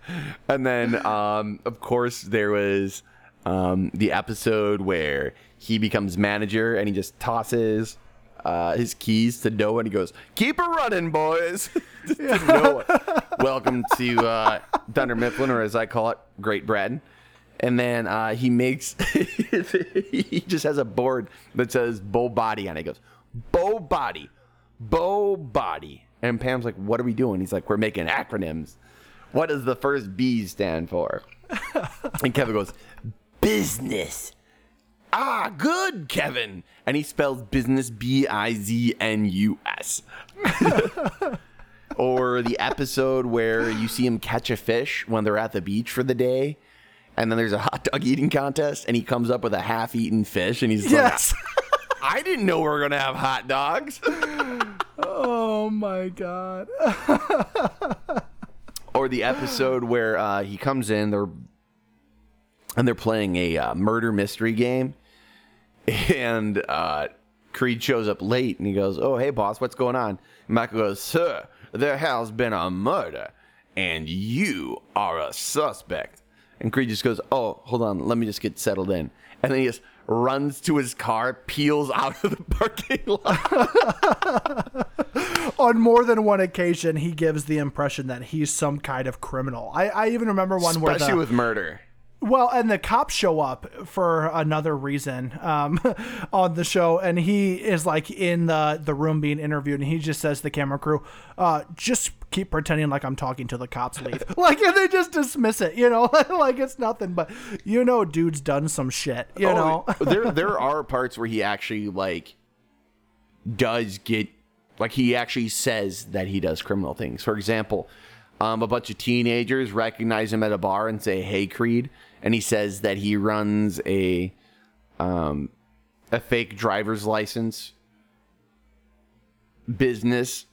And then, um, of course, there was um, the episode where he becomes manager and he just tosses uh, his keys to Noah and he goes, "Keep it running, boys." to Noah. Welcome to uh, Dunder Mifflin, or as I call it, Great Britain. And then uh, he makes he just has a board that says "Bow Body" on it. He goes, "Bow Body, Bow Body." And Pam's like, "What are we doing?" He's like, "We're making acronyms." What does the first B stand for? and Kevin goes, business. Ah, good, Kevin. And he spells business B I Z N U S. Or the episode where you see him catch a fish when they're at the beach for the day. And then there's a hot dog eating contest, and he comes up with a half eaten fish, and he's yes. like, I didn't know we were going to have hot dogs. oh my god. or the episode where uh, he comes in, they're and they're playing a uh, murder mystery game, and uh, Creed shows up late, and he goes, "Oh, hey, boss, what's going on?" And Michael goes, "Sir, there has been a murder, and you are a suspect." And Creed just goes, "Oh, hold on, let me just get settled in," and then he just runs to his car, peels out of the parking lot. on more than one occasion, he gives the impression that he's some kind of criminal. I, I even remember one where especially with murder. well, and the cops show up for another reason um, on the show, and he is like in the the room being interviewed, and he just says to the camera crew, uh, "Just keep pretending like I'm talking to the cops, leave." like, and they just dismiss it, you know, like it's nothing. But you know, dude's done some shit, you know. Oh, there there are parts where he actually like does get like he actually says that he does criminal things. For example, um, a bunch of teenagers recognize him at a bar and say, "Hey, Creed," and he says that he runs a um, a fake driver's license business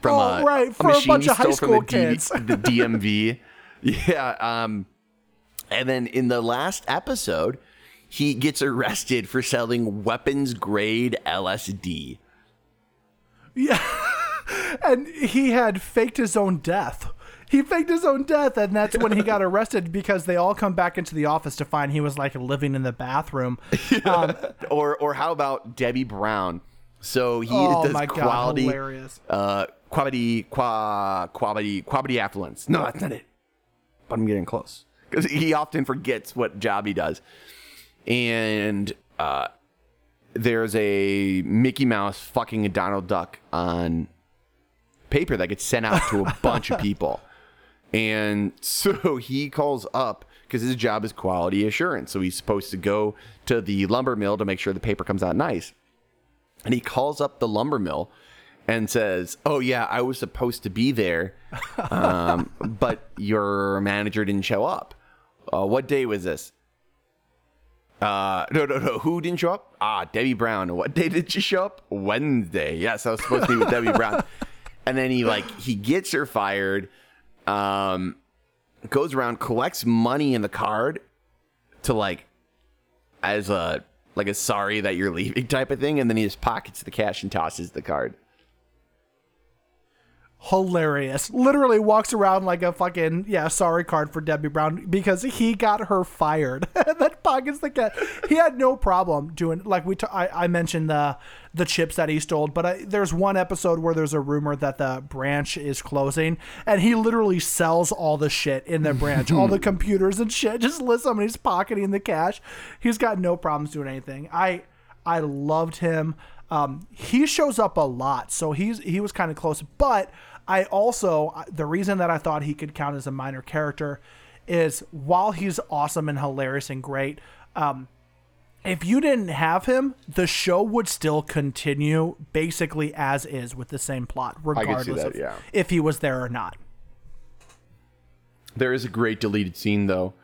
from Oh, a, right, for a machine bunch of high school the, kids. the DMV. yeah. Um, and then in the last episode, he gets arrested for selling weapons grade LSD. Yeah. and he had faked his own death. he faked his own death, and that's when he got arrested because they all come back into the office to find he was like living in the bathroom. Um, or or how about Debbie Brown? So he oh does god, quality, uh, quality, qua, quality, quality affluence. No, that's not it. But I'm getting close because he often forgets what job he does. And uh, there's a Mickey Mouse fucking a Donald Duck on paper that gets sent out to a bunch of people. And so he calls up because his job is quality assurance. So he's supposed to go to the lumber mill to make sure the paper comes out nice. And he calls up the lumber mill and says, "Oh yeah, I was supposed to be there, um, but your manager didn't show up. Uh, what day was this? Uh, no, no, no. Who didn't show up? Ah, Debbie Brown. What day did she show up? Wednesday. Yes, I was supposed to be with Debbie Brown. And then he like he gets her fired. Um, goes around collects money in the card to like as a like a sorry that you're leaving type of thing, and then he just pockets the cash and tosses the card. Hilarious. Literally walks around like a fucking yeah sorry card for Debbie Brown because he got her fired. that pockets the cat. He had no problem doing like we. T- I, I mentioned the the chips that he stole, but I, there's one episode where there's a rumor that the branch is closing, and he literally sells all the shit in the branch, all the computers and shit. Just lists them and he's pocketing the cash. He's got no problems doing anything. I I loved him. Um, he shows up a lot, so he's he was kind of close. But I also the reason that I thought he could count as a minor character is while he's awesome and hilarious and great. Um, if you didn't have him, the show would still continue basically as is with the same plot, regardless that, of yeah. if he was there or not. There is a great deleted scene though,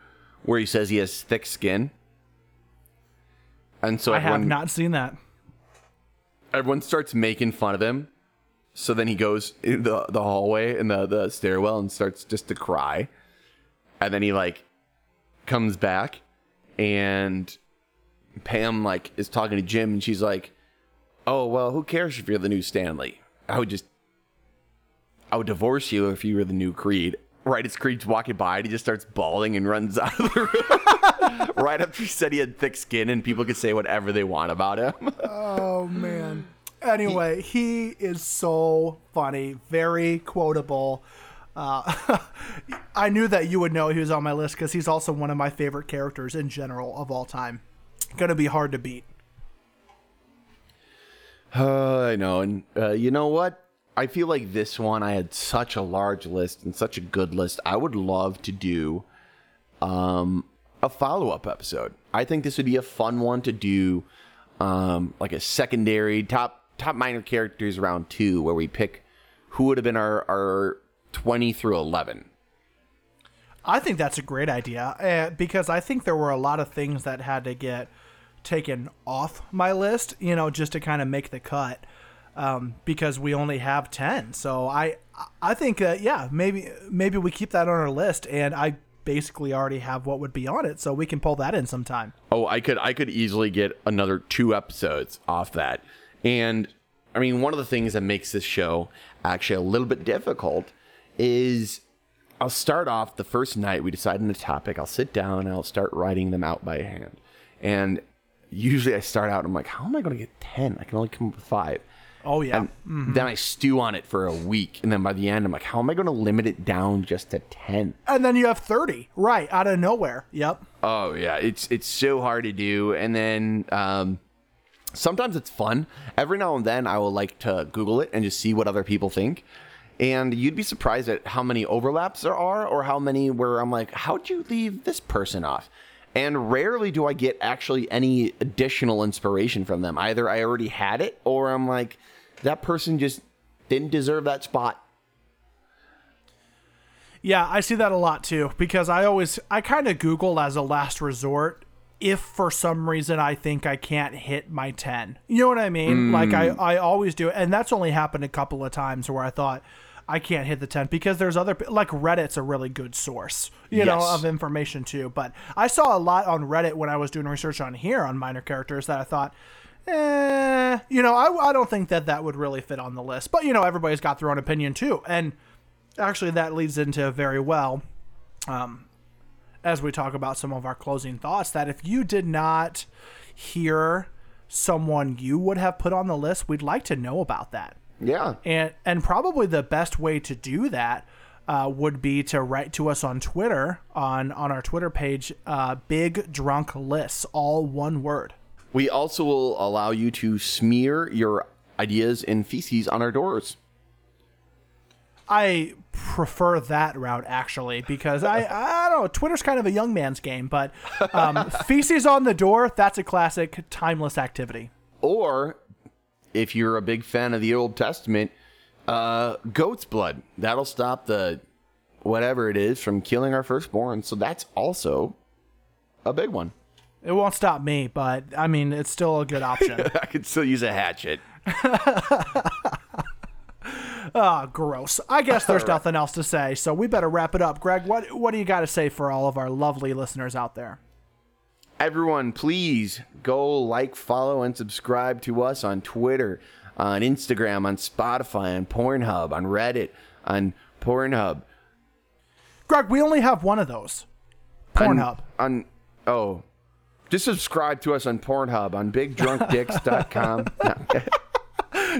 where he says he has thick skin, and so I everyone have not seen that. everyone starts making fun of him. So then he goes in the the hallway in the the stairwell and starts just to cry, and then he like comes back, and Pam like is talking to Jim, and she's like, "Oh well, who cares if you're the new Stanley? I would just, I would divorce you if you were the new Creed." Right as Creed's walking by, and he just starts bawling and runs out of the room. right after he said he had thick skin, and people could say whatever they want about him. Oh man. Anyway, he is so funny, very quotable. Uh, I knew that you would know he was on my list because he's also one of my favorite characters in general of all time. Gonna be hard to beat. Uh, I know, and uh, you know what? I feel like this one I had such a large list and such a good list. I would love to do um, a follow up episode. I think this would be a fun one to do, um, like a secondary top top minor characters round two, where we pick who would have been our our twenty through eleven. I think that's a great idea uh, because I think there were a lot of things that had to get taken off my list, you know, just to kind of make the cut. Um, because we only have ten, so I I think uh, yeah maybe maybe we keep that on our list, and I basically already have what would be on it, so we can pull that in sometime. Oh, I could I could easily get another two episodes off that. And I mean, one of the things that makes this show actually a little bit difficult is I'll start off the first night we decide on a topic, I'll sit down and I'll start writing them out by hand. And usually I start out and I'm like, how am I going to get 10? I can only come up with 5. Oh yeah, And then I stew on it for a week and then by the end I'm like, how am I going to limit it down just to 10? and then you have thirty right out of nowhere. Yep. Oh yeah, it's it's so hard to do, and then um, sometimes it's fun. Every now and then, I will like to Google it and just see what other people think, and you'd be surprised at how many overlaps there are, or how many where I'm like, how'd you leave this person off? And rarely do I get actually any additional inspiration from them. Either I already had it, or I'm like, that person just didn't deserve that spot. Yeah, I see that a lot too because I always I kind of Google as a last resort if for some reason I think I can't hit my 10. You know what I mean? Like I I always do and that's only happened a couple of times where I thought I can't hit the 10 because there's other like Reddit's a really good source, you know, of information too, but I saw a lot on Reddit when I was doing research on here on minor characters that I thought Eh, you know, I, I don't think that that would really fit on the list, but you know, everybody's got their own opinion too, and actually, that leads into very well, um, as we talk about some of our closing thoughts, that if you did not hear someone you would have put on the list, we'd like to know about that. Yeah. And and probably the best way to do that uh, would be to write to us on Twitter on on our Twitter page, uh, Big Drunk Lists, all one word. We also will allow you to smear your ideas in feces on our doors. I prefer that route actually because I I don't know Twitter's kind of a young man's game, but um, feces on the door that's a classic timeless activity. Or if you're a big fan of the Old Testament, uh, goat's blood. That'll stop the whatever it is from killing our firstborn. So that's also a big one. It won't stop me, but I mean it's still a good option. I could still use a hatchet. Ah, gross. I guess there's nothing else to say, so we better wrap it up. Greg, what what do you got to say for all of our lovely listeners out there? Everyone, please go like, follow, and subscribe to us on Twitter, on Instagram, on Spotify, on Pornhub, on Reddit, on Pornhub. Greg, we only have one of those. Pornhub. On, on oh, just subscribe to us on Pornhub on BigDrunkDicks.com.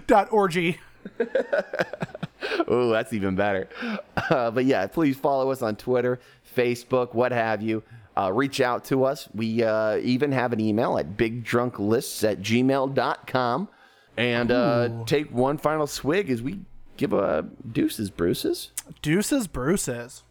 Dot orgy. oh, that's even better. Uh, but yeah, please follow us on Twitter, Facebook, what have you. Uh, reach out to us. We uh, even have an email at bigdrunklists at gmail.com. And uh, take one final swig as we give a deuces, Bruce's. Deuces Bruces.